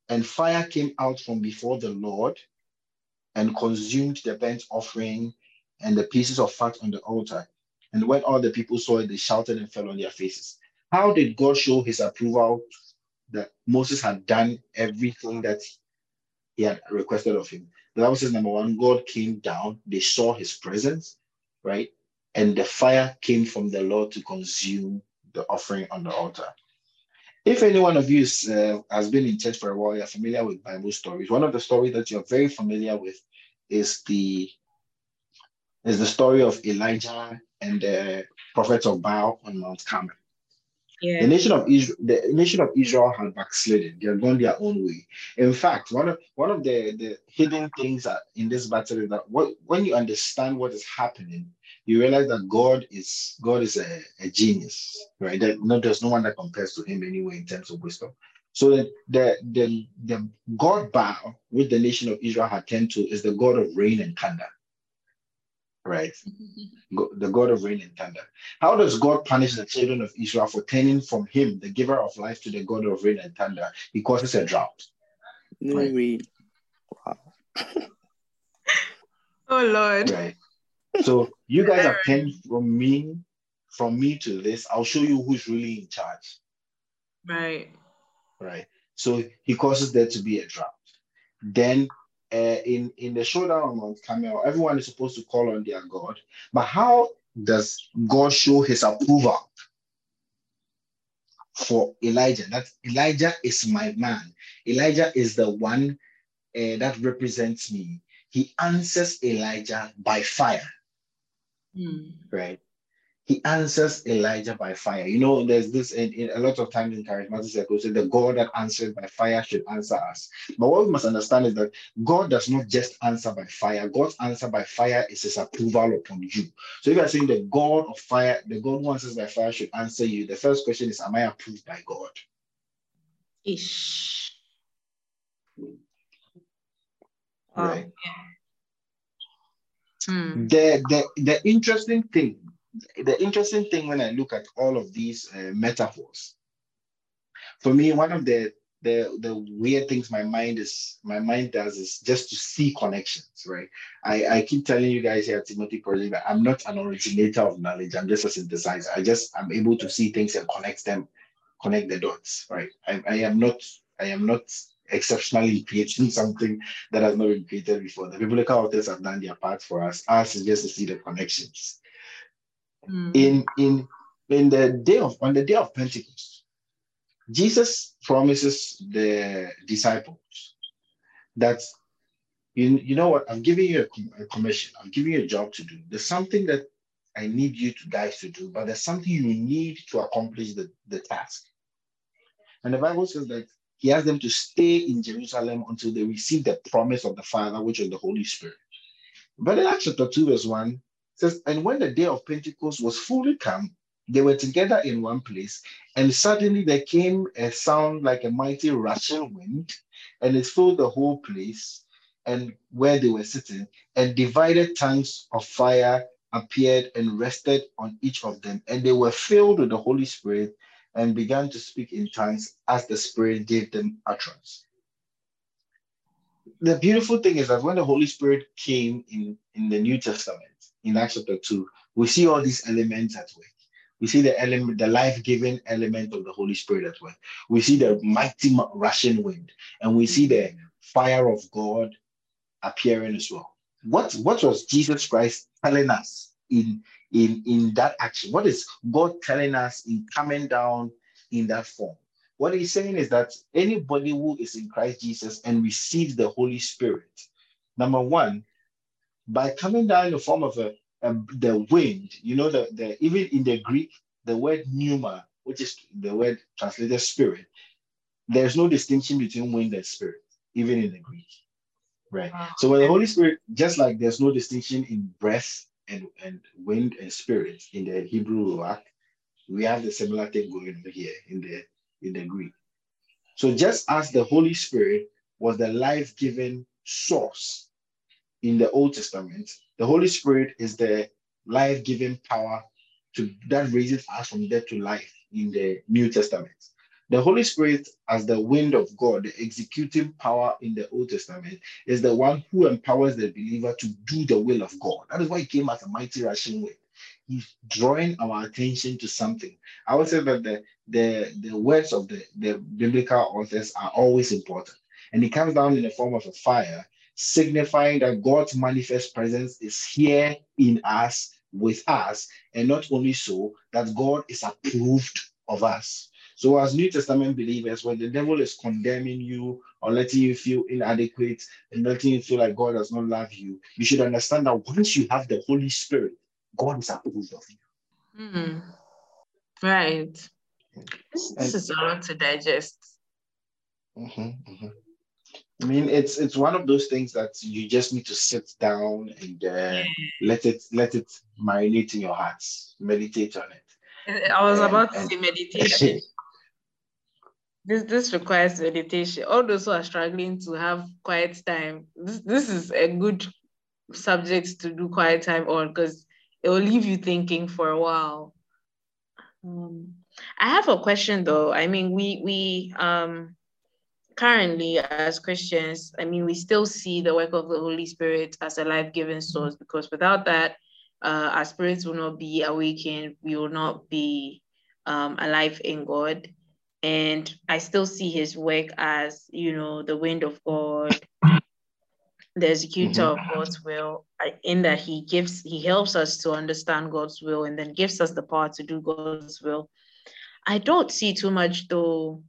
And fire came out from before the Lord and consumed the burnt offering and the pieces of fat on the altar. And when all the people saw it, they shouted and fell on their faces. How did God show his approval that Moses had done everything that he had requested of him? The Bible says, number one, God came down, they saw his presence, right? And the fire came from the Lord to consume the offering on the altar. If any one of you is, uh, has been in church for a while, you're familiar with Bible stories. One of the stories that you're very familiar with is the is the story of Elijah and the prophets of Baal on Mount Carmel. Yeah. The nation of Israel, the nation of Israel had backslidden. They had gone their own way. In fact, one of one of the, the hidden things in this battle is that what, when you understand what is happening, you realize that God is God is a, a genius, right? That no, there's no one that compares to him anyway in terms of wisdom. So the, the the the God Baal, which the nation of Israel had turned to, is the God of rain and thunder right? (laughs) the God of rain and thunder. How does God punish the children of Israel for turning from Him, the giver of life, to the God of rain and thunder? He causes a drought. No right? way. Wow. (laughs) oh Lord. Right. So you guys are turned from me, from me to this. I'll show you who's really in charge. Right. Right. So he causes there to be a drought. Then uh, in in the showdown on Mount Carmel, everyone is supposed to call on their God. But how does God show His approval for Elijah? That Elijah is my man. Elijah is the one uh, that represents me. He answers Elijah by fire. Mm. Right he answers Elijah by fire. You know, there's this in, in a lot of times in charismatic circles, say the God that answered by fire should answer us. But what we must understand is that God does not just answer by fire. God's answer by fire is his approval upon you. So if you are saying the God of fire, the God who answers by fire should answer you, the first question is, Am I approved by God? Ish. Right. Hmm. The, the the interesting thing the interesting thing when I look at all of these uh, metaphors, for me, one of the the the weird things my mind is my mind does is just to see connections, right? I, I keep telling you guys here at Timothy Project that I'm not an originator of knowledge. I'm just a synthesizer. I just I'm able to see things and connect them, connect the dots, right? I, I am not I am not exceptionally creating something that has not been created before. The biblical authors have done their part for us. Us is just to see the connections. Mm. In in in the day of on the day of Pentecost, Jesus promises the disciples that you, you know what, I'm giving you a, a commission, I'm giving you a job to do. There's something that I need you to guys to do, but there's something you need to accomplish the, the task. And the Bible says that he asked them to stay in Jerusalem until they receive the promise of the Father, which is the Holy Spirit. But in Acts chapter 2, verse 1, says, and when the day of Pentecost was fully come, they were together in one place, and suddenly there came a sound like a mighty rushing wind, and it filled the whole place and where they were sitting, and divided tongues of fire appeared and rested on each of them, and they were filled with the Holy Spirit and began to speak in tongues as the Spirit gave them utterance. The beautiful thing is that when the Holy Spirit came in, in the New Testament, in Acts chapter 2, we see all these elements at work. We see the element, the life-giving element of the Holy Spirit at work. We see the mighty rushing wind, and we see the fire of God appearing as well. What, what was Jesus Christ telling us in, in, in that action? What is God telling us in coming down in that form? What he's saying is that anybody who is in Christ Jesus and receives the Holy Spirit, number one, by coming down in the form of a, a the wind, you know, the, the even in the Greek, the word pneuma, which is the word translated spirit, there's no distinction between wind and spirit, even in the Greek. Right. Wow. So when the Holy Spirit, just like there's no distinction in breath and, and wind and spirit in the Hebrew Ruach, we have the similar thing going on here in the in the Greek. So just as the Holy Spirit was the life-giving source in the Old Testament, the Holy Spirit is the life-giving power to that raises us from death to life in the New Testament. The Holy Spirit, as the wind of God, the executing power in the Old Testament, is the one who empowers the believer to do the will of God. That is why he came as a mighty rushing wind. He's drawing our attention to something. I would say that the, the, the words of the, the biblical authors are always important. And he comes down in the form of a fire signifying that God's manifest presence is here in us, with us, and not only so, that God is approved of us. So, as New Testament believers, when the devil is condemning you or letting you feel inadequate and letting you feel like God does not love you, you should understand that once you have the Holy Spirit, God is approved of you. Mm. Right. This, this and, is a lot to digest. Mm-hmm, mm-hmm. I mean, it's it's one of those things that you just need to sit down and uh, let it let it marinate in your hearts, meditate on it. I was and, about to and, say meditation. (laughs) this this requires meditation. All those who are struggling to have quiet time, this this is a good subject to do quiet time on because it will leave you thinking for a while. Um, I have a question though. I mean, we we um currently as Christians, I mean, we still see the work of the Holy Spirit as a life-giving source because without that, uh, our spirits will not be awakened. We will not be um, alive in God. And I still see his work as, you know, the wind of God, the executor mm-hmm. of God's will, in that he gives, he helps us to understand God's will and then gives us the power to do God's will. I don't see too much though,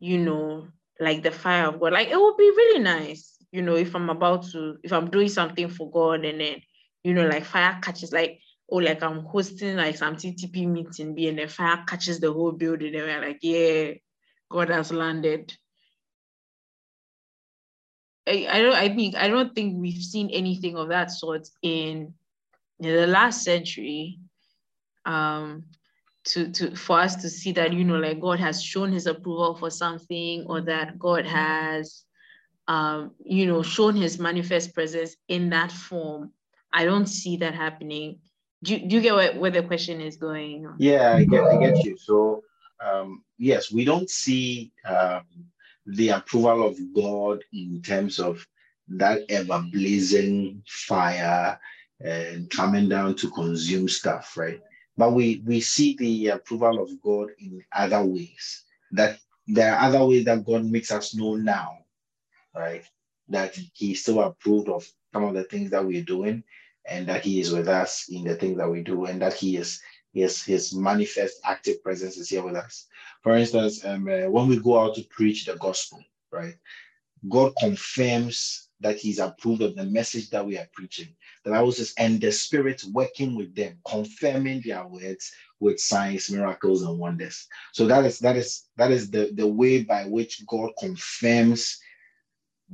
you know, like the fire of God. Like it would be really nice, you know, if I'm about to, if I'm doing something for God and then, you know, like fire catches, like, oh, like I'm hosting like some TTP meeting, be and fire catches the whole building, and we're like, yeah, God has landed. I, I don't I think I don't think we've seen anything of that sort in, in the last century. Um, to to for us to see that you know like god has shown his approval for something or that god has um you know shown his manifest presence in that form. I don't see that happening. Do, do you get where, where the question is going? Yeah i get i get you. So um yes we don't see um the approval of god in terms of that ever blazing fire and coming down to consume stuff right but we, we see the approval of God in other ways. That there are other ways that God makes us know now, right? That He still approved of some of the things that we're doing, and that He is with us in the things that we do, and that He is His His manifest active presence is here with us. For instance, um, uh, when we go out to preach the gospel, right? God confirms that He's approved of the message that we are preaching. The Bible says, and the Spirit working with them, confirming their words with signs, miracles, and wonders. So that is that is that is the, the way by which God confirms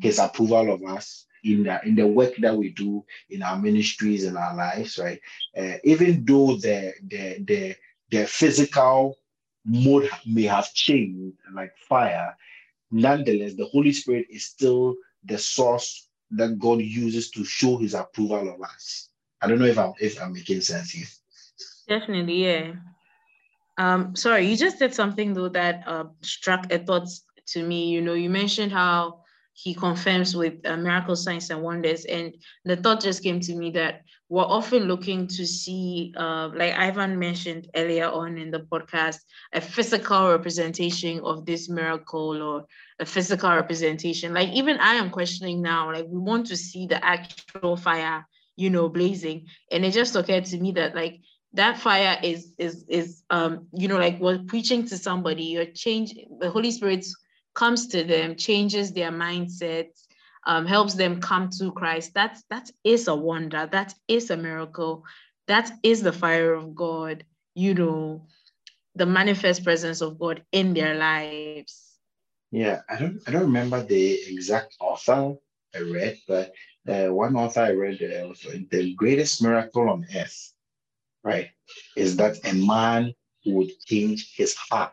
his approval of us in the in the work that we do in our ministries and our lives, right? Uh, even though the the the the physical mode may have changed, like fire, nonetheless, the Holy Spirit is still the source that God uses to show his approval of us. I don't know if I'm if I'm making sense here. Definitely, yeah. Um, sorry, you just said something though that uh, struck a thought to me. You know, you mentioned how he confirms with uh, miracle signs and wonders, and the thought just came to me that we're often looking to see, uh, like Ivan mentioned earlier on in the podcast, a physical representation of this miracle or a physical representation. Like even I am questioning now, like we want to see the actual fire, you know, blazing. And it just occurred to me that like that fire is is is um, you know, like we're preaching to somebody, you're changing the Holy Spirit comes to them, changes their mindset, um, helps them come to Christ. That that is a wonder, that is a miracle, that is the fire of God, you know, the manifest presence of God in their lives yeah, I don't I don't remember the exact author I read, but uh, one author I read uh, was the greatest miracle on earth, right, is that a man would change his heart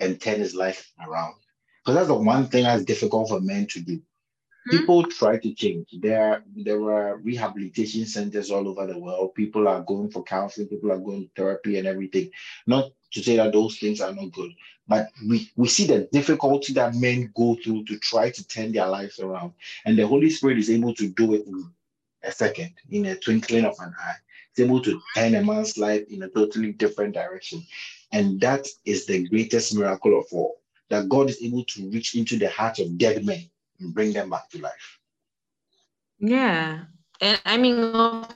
and turn his life around. Because that's the one thing that's difficult for men to do. Hmm? People try to change. There, there are rehabilitation centers all over the world. People are going for counseling. People are going to therapy and everything. Not to say that those things are not good, but we, we see the difficulty that men go through to try to turn their lives around. And the Holy Spirit is able to do it in a second, in a twinkling of an eye. It's able to turn a man's life in a totally different direction. And that is the greatest miracle of all that God is able to reach into the heart of dead men and bring them back to life. Yeah. And I mean, of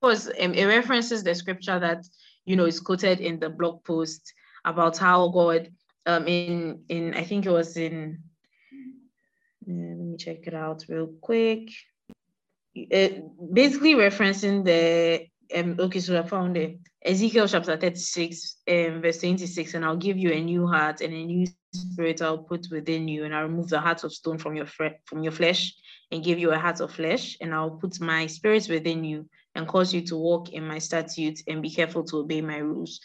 course, um, it references the scripture that, you know, is quoted in the blog post about how God, um, in, in I think it was in, uh, let me check it out real quick. It, basically referencing the um, okay, so I found it. Ezekiel chapter 36, um, verse 26, and I'll give you a new heart and a new spirit I'll put within you, and I'll remove the heart of stone from your from your flesh and give you a heart of flesh, and I'll put my spirit within you and cause you to walk in my statutes and be careful to obey my rules.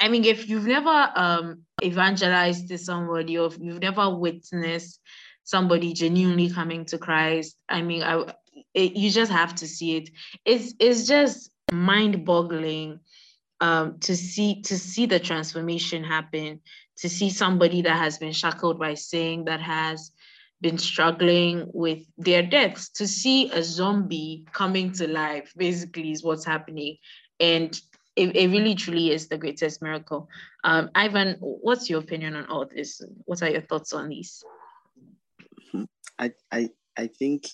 I mean, if you've never um, evangelized to somebody or if you've never witnessed somebody genuinely coming to Christ, I mean, I, it, you just have to see it. It's it's just mind-boggling um, to see to see the transformation happen. To see somebody that has been shackled by sin, that has been struggling with their deaths, to see a zombie coming to life, basically, is what's happening. And it, it really truly is the greatest miracle. Um, Ivan, what's your opinion on all this? What are your thoughts on these? I I I think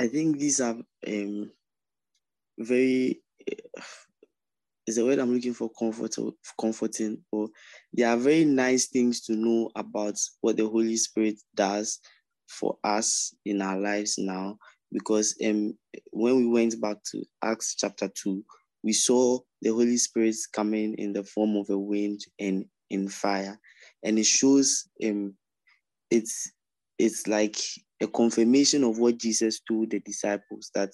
I think these are um, very uh, is the word I'm looking for comfort or comforting or they are very nice things to know about what the Holy Spirit does for us in our lives now. Because um, when we went back to Acts chapter 2 we saw the Holy Spirit coming in the form of a wind and in fire. And it shows um it's it's like a confirmation of what Jesus told the disciples that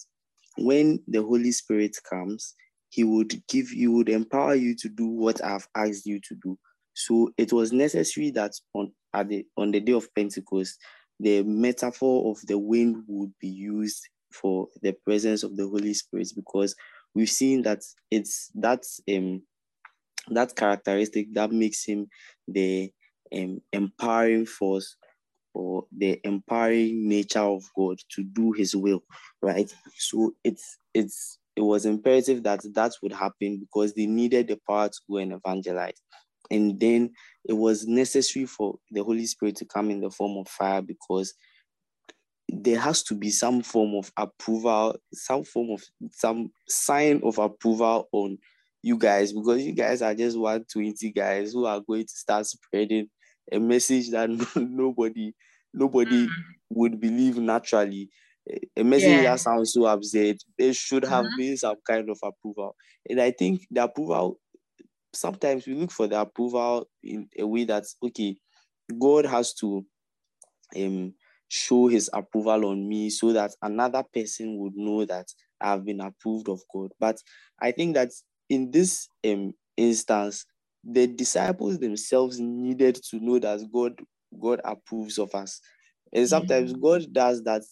when the Holy Spirit comes, he would give you, would empower you to do what I've asked you to do. So it was necessary that on at the on the day of Pentecost, the metaphor of the wind would be used for the presence of the Holy Spirit because we've seen that it's that's um that characteristic that makes him the um, empowering force or the empowering nature of God to do his will, right? So it's it's it was imperative that that would happen because they needed the power to go and evangelize. And then it was necessary for the Holy Spirit to come in the form of fire because there has to be some form of approval, some form of some sign of approval on you guys because you guys are just 120 guys who are going to start spreading a message that (laughs) nobody nobody mm. would believe naturally. A message yeah. that sounds so absurd. There should have mm-hmm. been some kind of approval. And I think the approval, sometimes we look for the approval in a way that's okay, God has to um show his approval on me so that another person would know that I've been approved of God. But I think that in this um instance, the disciples themselves needed to know that God God approves of us. And sometimes mm-hmm. God does that.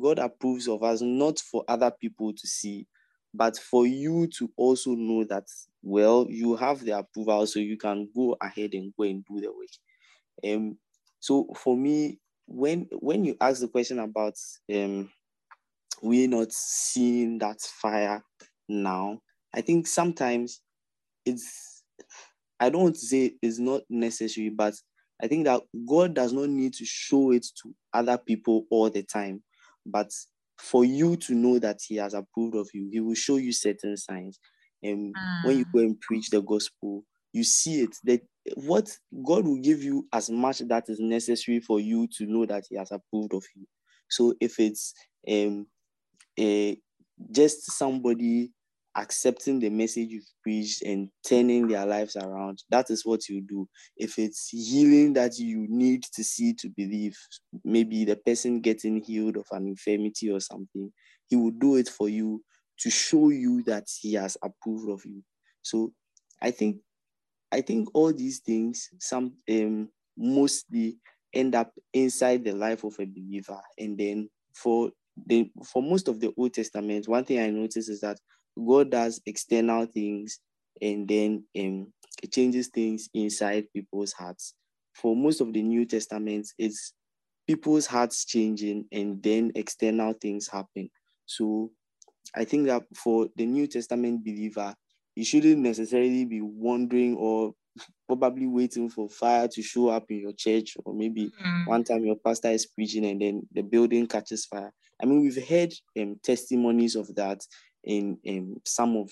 God approves of us not for other people to see, but for you to also know that, well, you have the approval, so you can go ahead and go and do the work. Um, so for me, when when you ask the question about um, we not seeing that fire now, I think sometimes it's I don't want to say it's not necessary, but I think that God does not need to show it to other people all the time, but for you to know that He has approved of you, He will show you certain signs. And mm. when you go and preach the gospel, you see it that what God will give you as much that is necessary for you to know that He has approved of you. So if it's um, a, just somebody accepting the message you've preached and turning their lives around. That is what you do. If it's healing that you need to see to believe, maybe the person getting healed of an infirmity or something, he will do it for you to show you that he has approved of you. So I think I think all these things some um mostly end up inside the life of a believer. And then for the for most of the Old Testament, one thing I notice is that God does external things and then um, it changes things inside people's hearts. For most of the New Testament, it's people's hearts changing and then external things happen. So I think that for the New Testament believer, you shouldn't necessarily be wondering or (laughs) probably waiting for fire to show up in your church, or maybe mm. one time your pastor is preaching and then the building catches fire. I mean, we've heard um, testimonies of that in, in some of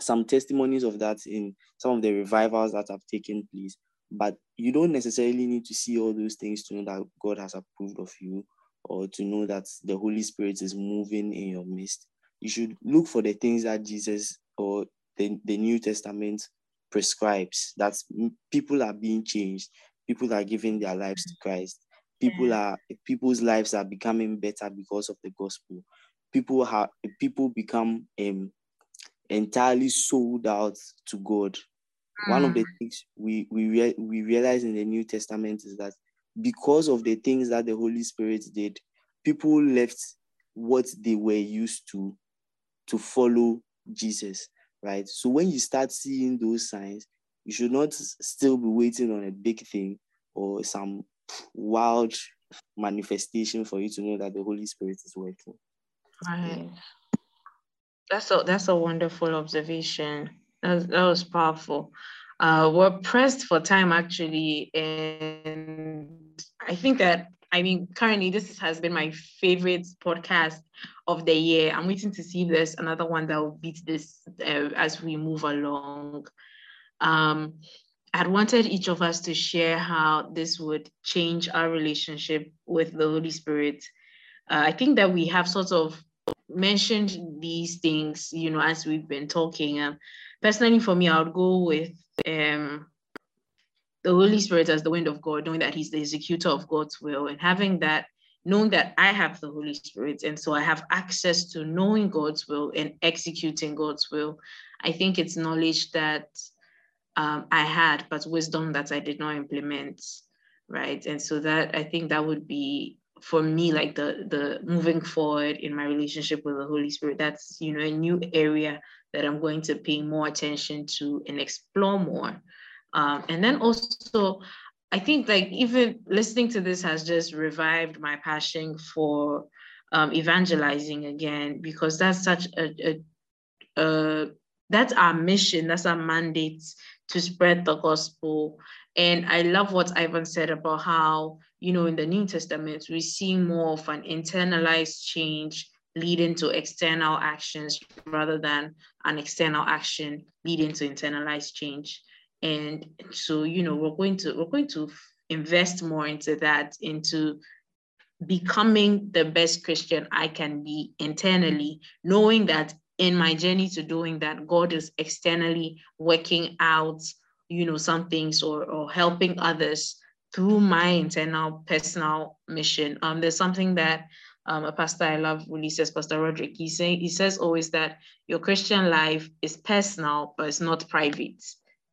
some testimonies of that in some of the revivals that have taken place. But you don't necessarily need to see all those things to know that God has approved of you or to know that the Holy Spirit is moving in your midst. You should look for the things that Jesus or the, the New Testament prescribes that people are being changed, people are giving their lives to Christ, people mm. are people's lives are becoming better because of the gospel. People have people become um, entirely sold out to God. Mm. One of the mm. things we we re- we realize in the New Testament is that because of the things that the Holy Spirit did, people left what they were used to to follow Jesus, right? So when you start seeing those signs, you should not still be waiting on a big thing or some wild manifestation for you to know that the Holy Spirit is working. Right. That's a that's a wonderful observation. That, that was powerful. Uh, we're pressed for time actually, and I think that I mean currently this has been my favorite podcast of the year. I'm waiting to see if there's another one that will beat this uh, as we move along. Um, I'd wanted each of us to share how this would change our relationship with the Holy Spirit. Uh, I think that we have sort of mentioned these things, you know, as we've been talking. Um, personally, for me, I would go with um, the Holy Spirit as the wind of God, knowing that He's the executor of God's will, and having that, knowing that I have the Holy Spirit, and so I have access to knowing God's will and executing God's will. I think it's knowledge that um, I had, but wisdom that I did not implement, right? And so that I think that would be for me like the the moving forward in my relationship with the holy spirit that's you know a new area that i'm going to pay more attention to and explore more. Um, and then also i think like even listening to this has just revived my passion for um, evangelizing again because that's such a, a, a that's our mission that's our mandate to spread the gospel and i love what ivan said about how you know, in the New Testament, we see more of an internalized change leading to external actions rather than an external action leading to internalized change. And so, you know, we're going to we're going to invest more into that, into becoming the best Christian I can be internally, knowing that in my journey to doing that, God is externally working out, you know, some things or, or helping others through my internal personal mission. Um, there's something that um, a pastor I love really says, Pastor Roderick, he, say, he says always that your Christian life is personal, but it's not private.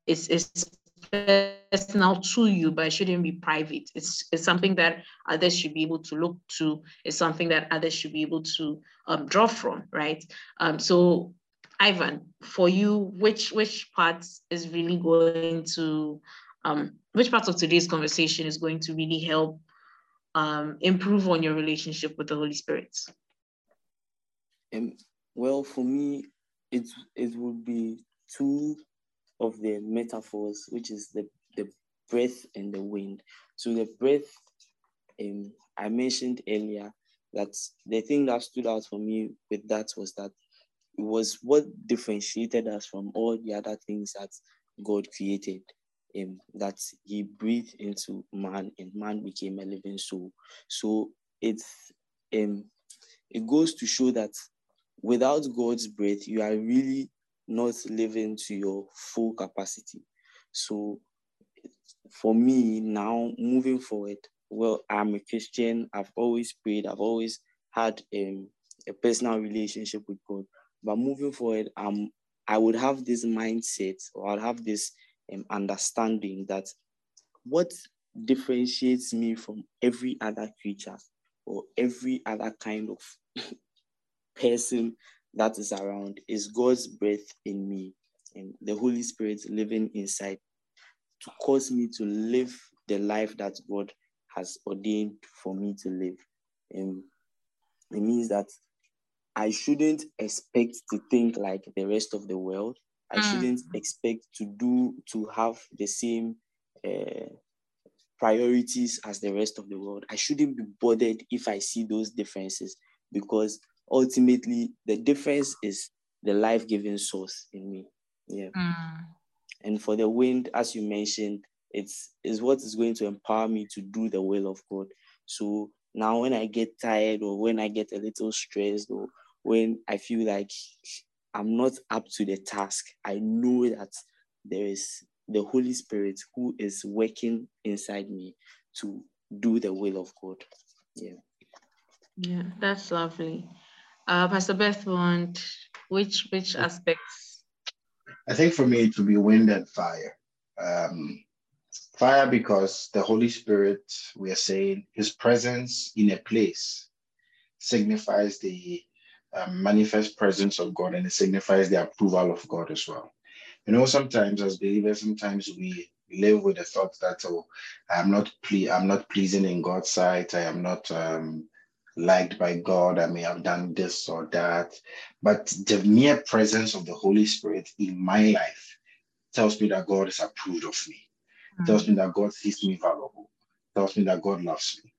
It's, it's personal to you, but it shouldn't be private. It's, it's something that others should be able to look to. It's something that others should be able to um, draw from, right? Um, so Ivan, for you, which which part is really going to um, which part of today's conversation is going to really help um, improve on your relationship with the Holy Spirit? Um, well, for me, it it would be two of the metaphors, which is the the breath and the wind. So the breath, um, I mentioned earlier that the thing that stood out for me with that was that was what differentiated us from all the other things that God created um, that he breathed into man and man became a living soul. So it's um, it goes to show that without God's breath, you are really not living to your full capacity. So for me now, moving forward, well, I'm a Christian. I've always prayed. I've always had um, a personal relationship with God. But moving forward, um, I would have this mindset or I'll have this um, understanding that what differentiates me from every other creature or every other kind of (laughs) person that is around is God's breath in me and the Holy Spirit living inside to cause me to live the life that God has ordained for me to live. And it means that I shouldn't expect to think like the rest of the world. I mm. shouldn't expect to do to have the same uh, priorities as the rest of the world. I shouldn't be bothered if I see those differences because ultimately the difference is the life-giving source in me. Yeah. Mm. And for the wind, as you mentioned, it's is what is going to empower me to do the will of God. So now when I get tired or when I get a little stressed or when I feel like I'm not up to the task, I know that there is the Holy Spirit who is working inside me to do the will of God. Yeah. Yeah, that's lovely. Uh, Pastor Bethmound, which which aspects? I think for me to be wind and fire. Um, fire because the Holy Spirit, we are saying, His presence in a place signifies the manifest presence of God and it signifies the approval of God as well. You know, sometimes as believers, sometimes we live with the thought that oh, I'm not ple- I'm not pleasing in God's sight. I am not um, liked by God. I may have done this or that, but the mere presence of the Holy Spirit in my life tells me that God is approved of me. Mm-hmm. Tells me that God sees me valuable. Tells me that God loves me.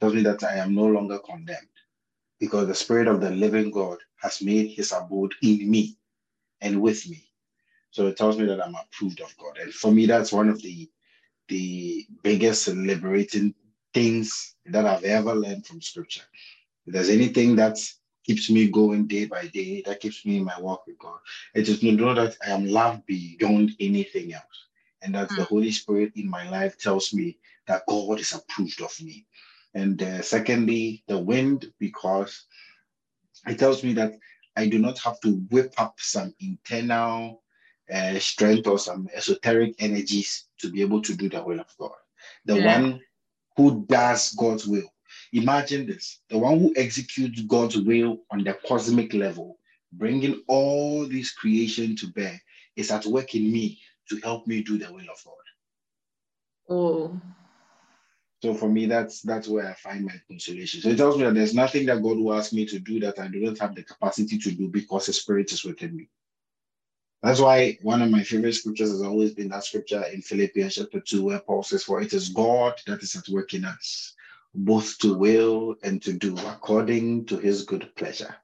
Tells me that I am no longer condemned because the Spirit of the living God has made His abode in me and with me. So it tells me that I'm approved of God. And for me, that's one of the the biggest liberating things that I've ever learned from scripture. If there's anything that keeps me going day by day, that keeps me in my walk with God, it is to know that I am loved beyond anything else. And that mm. the Holy Spirit in my life tells me that God is approved of me. And uh, secondly, the wind, because it tells me that I do not have to whip up some internal uh, strength or some esoteric energies to be able to do the will of God. The yeah. one who does God's will. Imagine this the one who executes God's will on the cosmic level, bringing all this creation to bear, is at work in me to help me do the will of God. Oh. So for me, that's that's where I find my consolation. So it tells me that there's nothing that God will ask me to do that I do not have the capacity to do because the Spirit is within me. That's why one of my favorite scriptures has always been that scripture in Philippians chapter 2, where Paul says, For it is God that is at work in us, both to will and to do according to his good pleasure.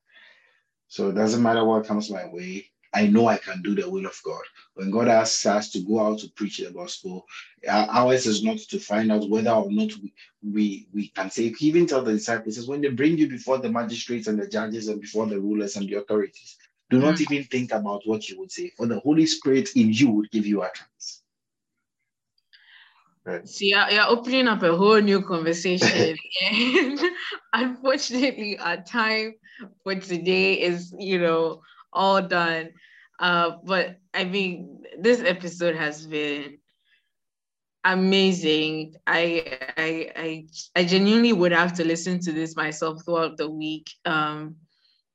So it doesn't matter what comes my way, I know I can do the will of God. When God asks us to go out to preach the gospel, ours is not to find out whether or not we, we, we can say, he even tell the disciples, when they bring you before the magistrates and the judges and before the rulers and the authorities, do not mm. even think about what you would say, for the Holy Spirit in you would give you utterance. Right. See, you're, you're opening up a whole new conversation. (laughs) and (laughs) unfortunately, our time for today is, you know, all done. Uh, but I mean, this episode has been amazing. I, I I I genuinely would have to listen to this myself throughout the week. Um,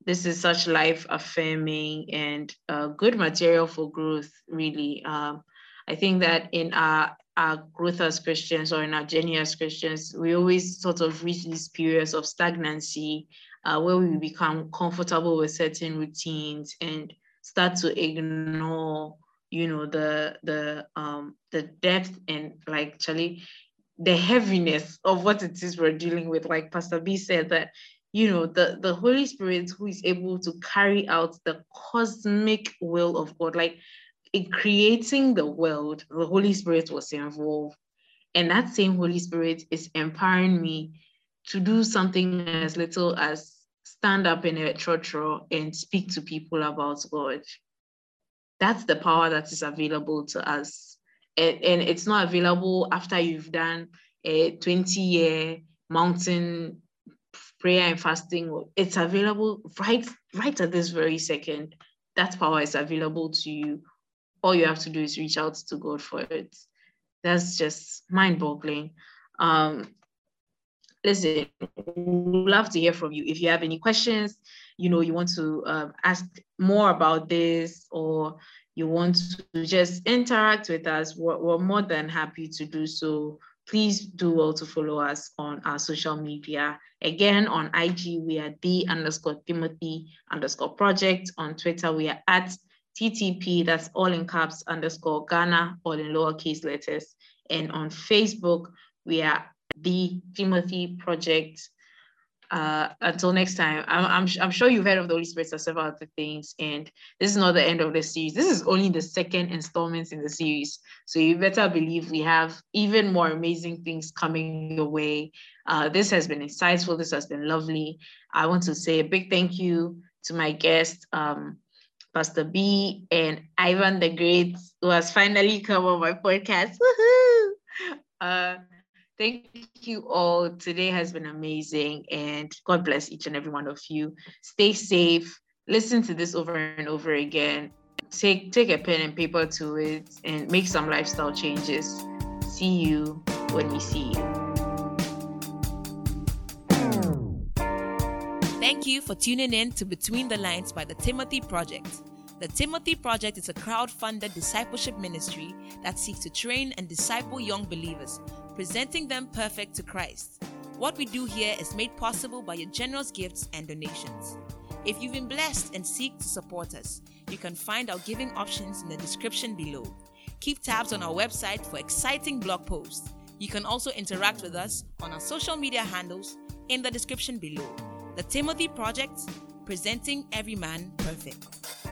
this is such life affirming and uh, good material for growth, really. Um, I think that in our, our growth as Christians or in our journey as Christians, we always sort of reach these periods of stagnancy uh, where we become comfortable with certain routines and start to ignore, you know, the the um the depth and like Charlie, the heaviness of what it is we're dealing with. Like Pastor B said that you know the the holy spirit who is able to carry out the cosmic will of god like in creating the world the holy spirit was involved and that same holy spirit is empowering me to do something as little as stand up in a church and speak to people about god that's the power that is available to us and, and it's not available after you've done a 20 year mountain prayer and fasting, it's available right, right at this very second. That power is available to you. All you have to do is reach out to God for it. That's just mind-boggling. Um, listen, we'd love to hear from you. If you have any questions, you know, you want to um, ask more about this or you want to just interact with us, we're, we're more than happy to do so please do well to follow us on our social media. Again, on IG, we are the underscore Timothy underscore project. On Twitter, we are at TTP, that's all in caps underscore Ghana, all in lowercase letters. And on Facebook, we are the Timothy Project uh, until next time, I'm, I'm, I'm sure you've heard of the Holy Spirit or several other things, and this is not the end of the series. This is only the second installment in the series. So you better believe we have even more amazing things coming your way. Uh, this has been insightful. This has been lovely. I want to say a big thank you to my guest, um, Pastor B and Ivan the Great, who has finally come on my podcast. (laughs) Woohoo! Uh, Thank you all. Today has been amazing, and God bless each and every one of you. Stay safe. Listen to this over and over again. Take take a pen and paper to it, and make some lifestyle changes. See you when we see you. Thank you for tuning in to Between the Lines by the Timothy Project. The Timothy Project is a crowd funded discipleship ministry that seeks to train and disciple young believers presenting them perfect to Christ. What we do here is made possible by your generous gifts and donations. If you've been blessed and seek to support us, you can find our giving options in the description below. Keep tabs on our website for exciting blog posts. You can also interact with us on our social media handles in the description below. The Timothy Project, presenting every man perfect.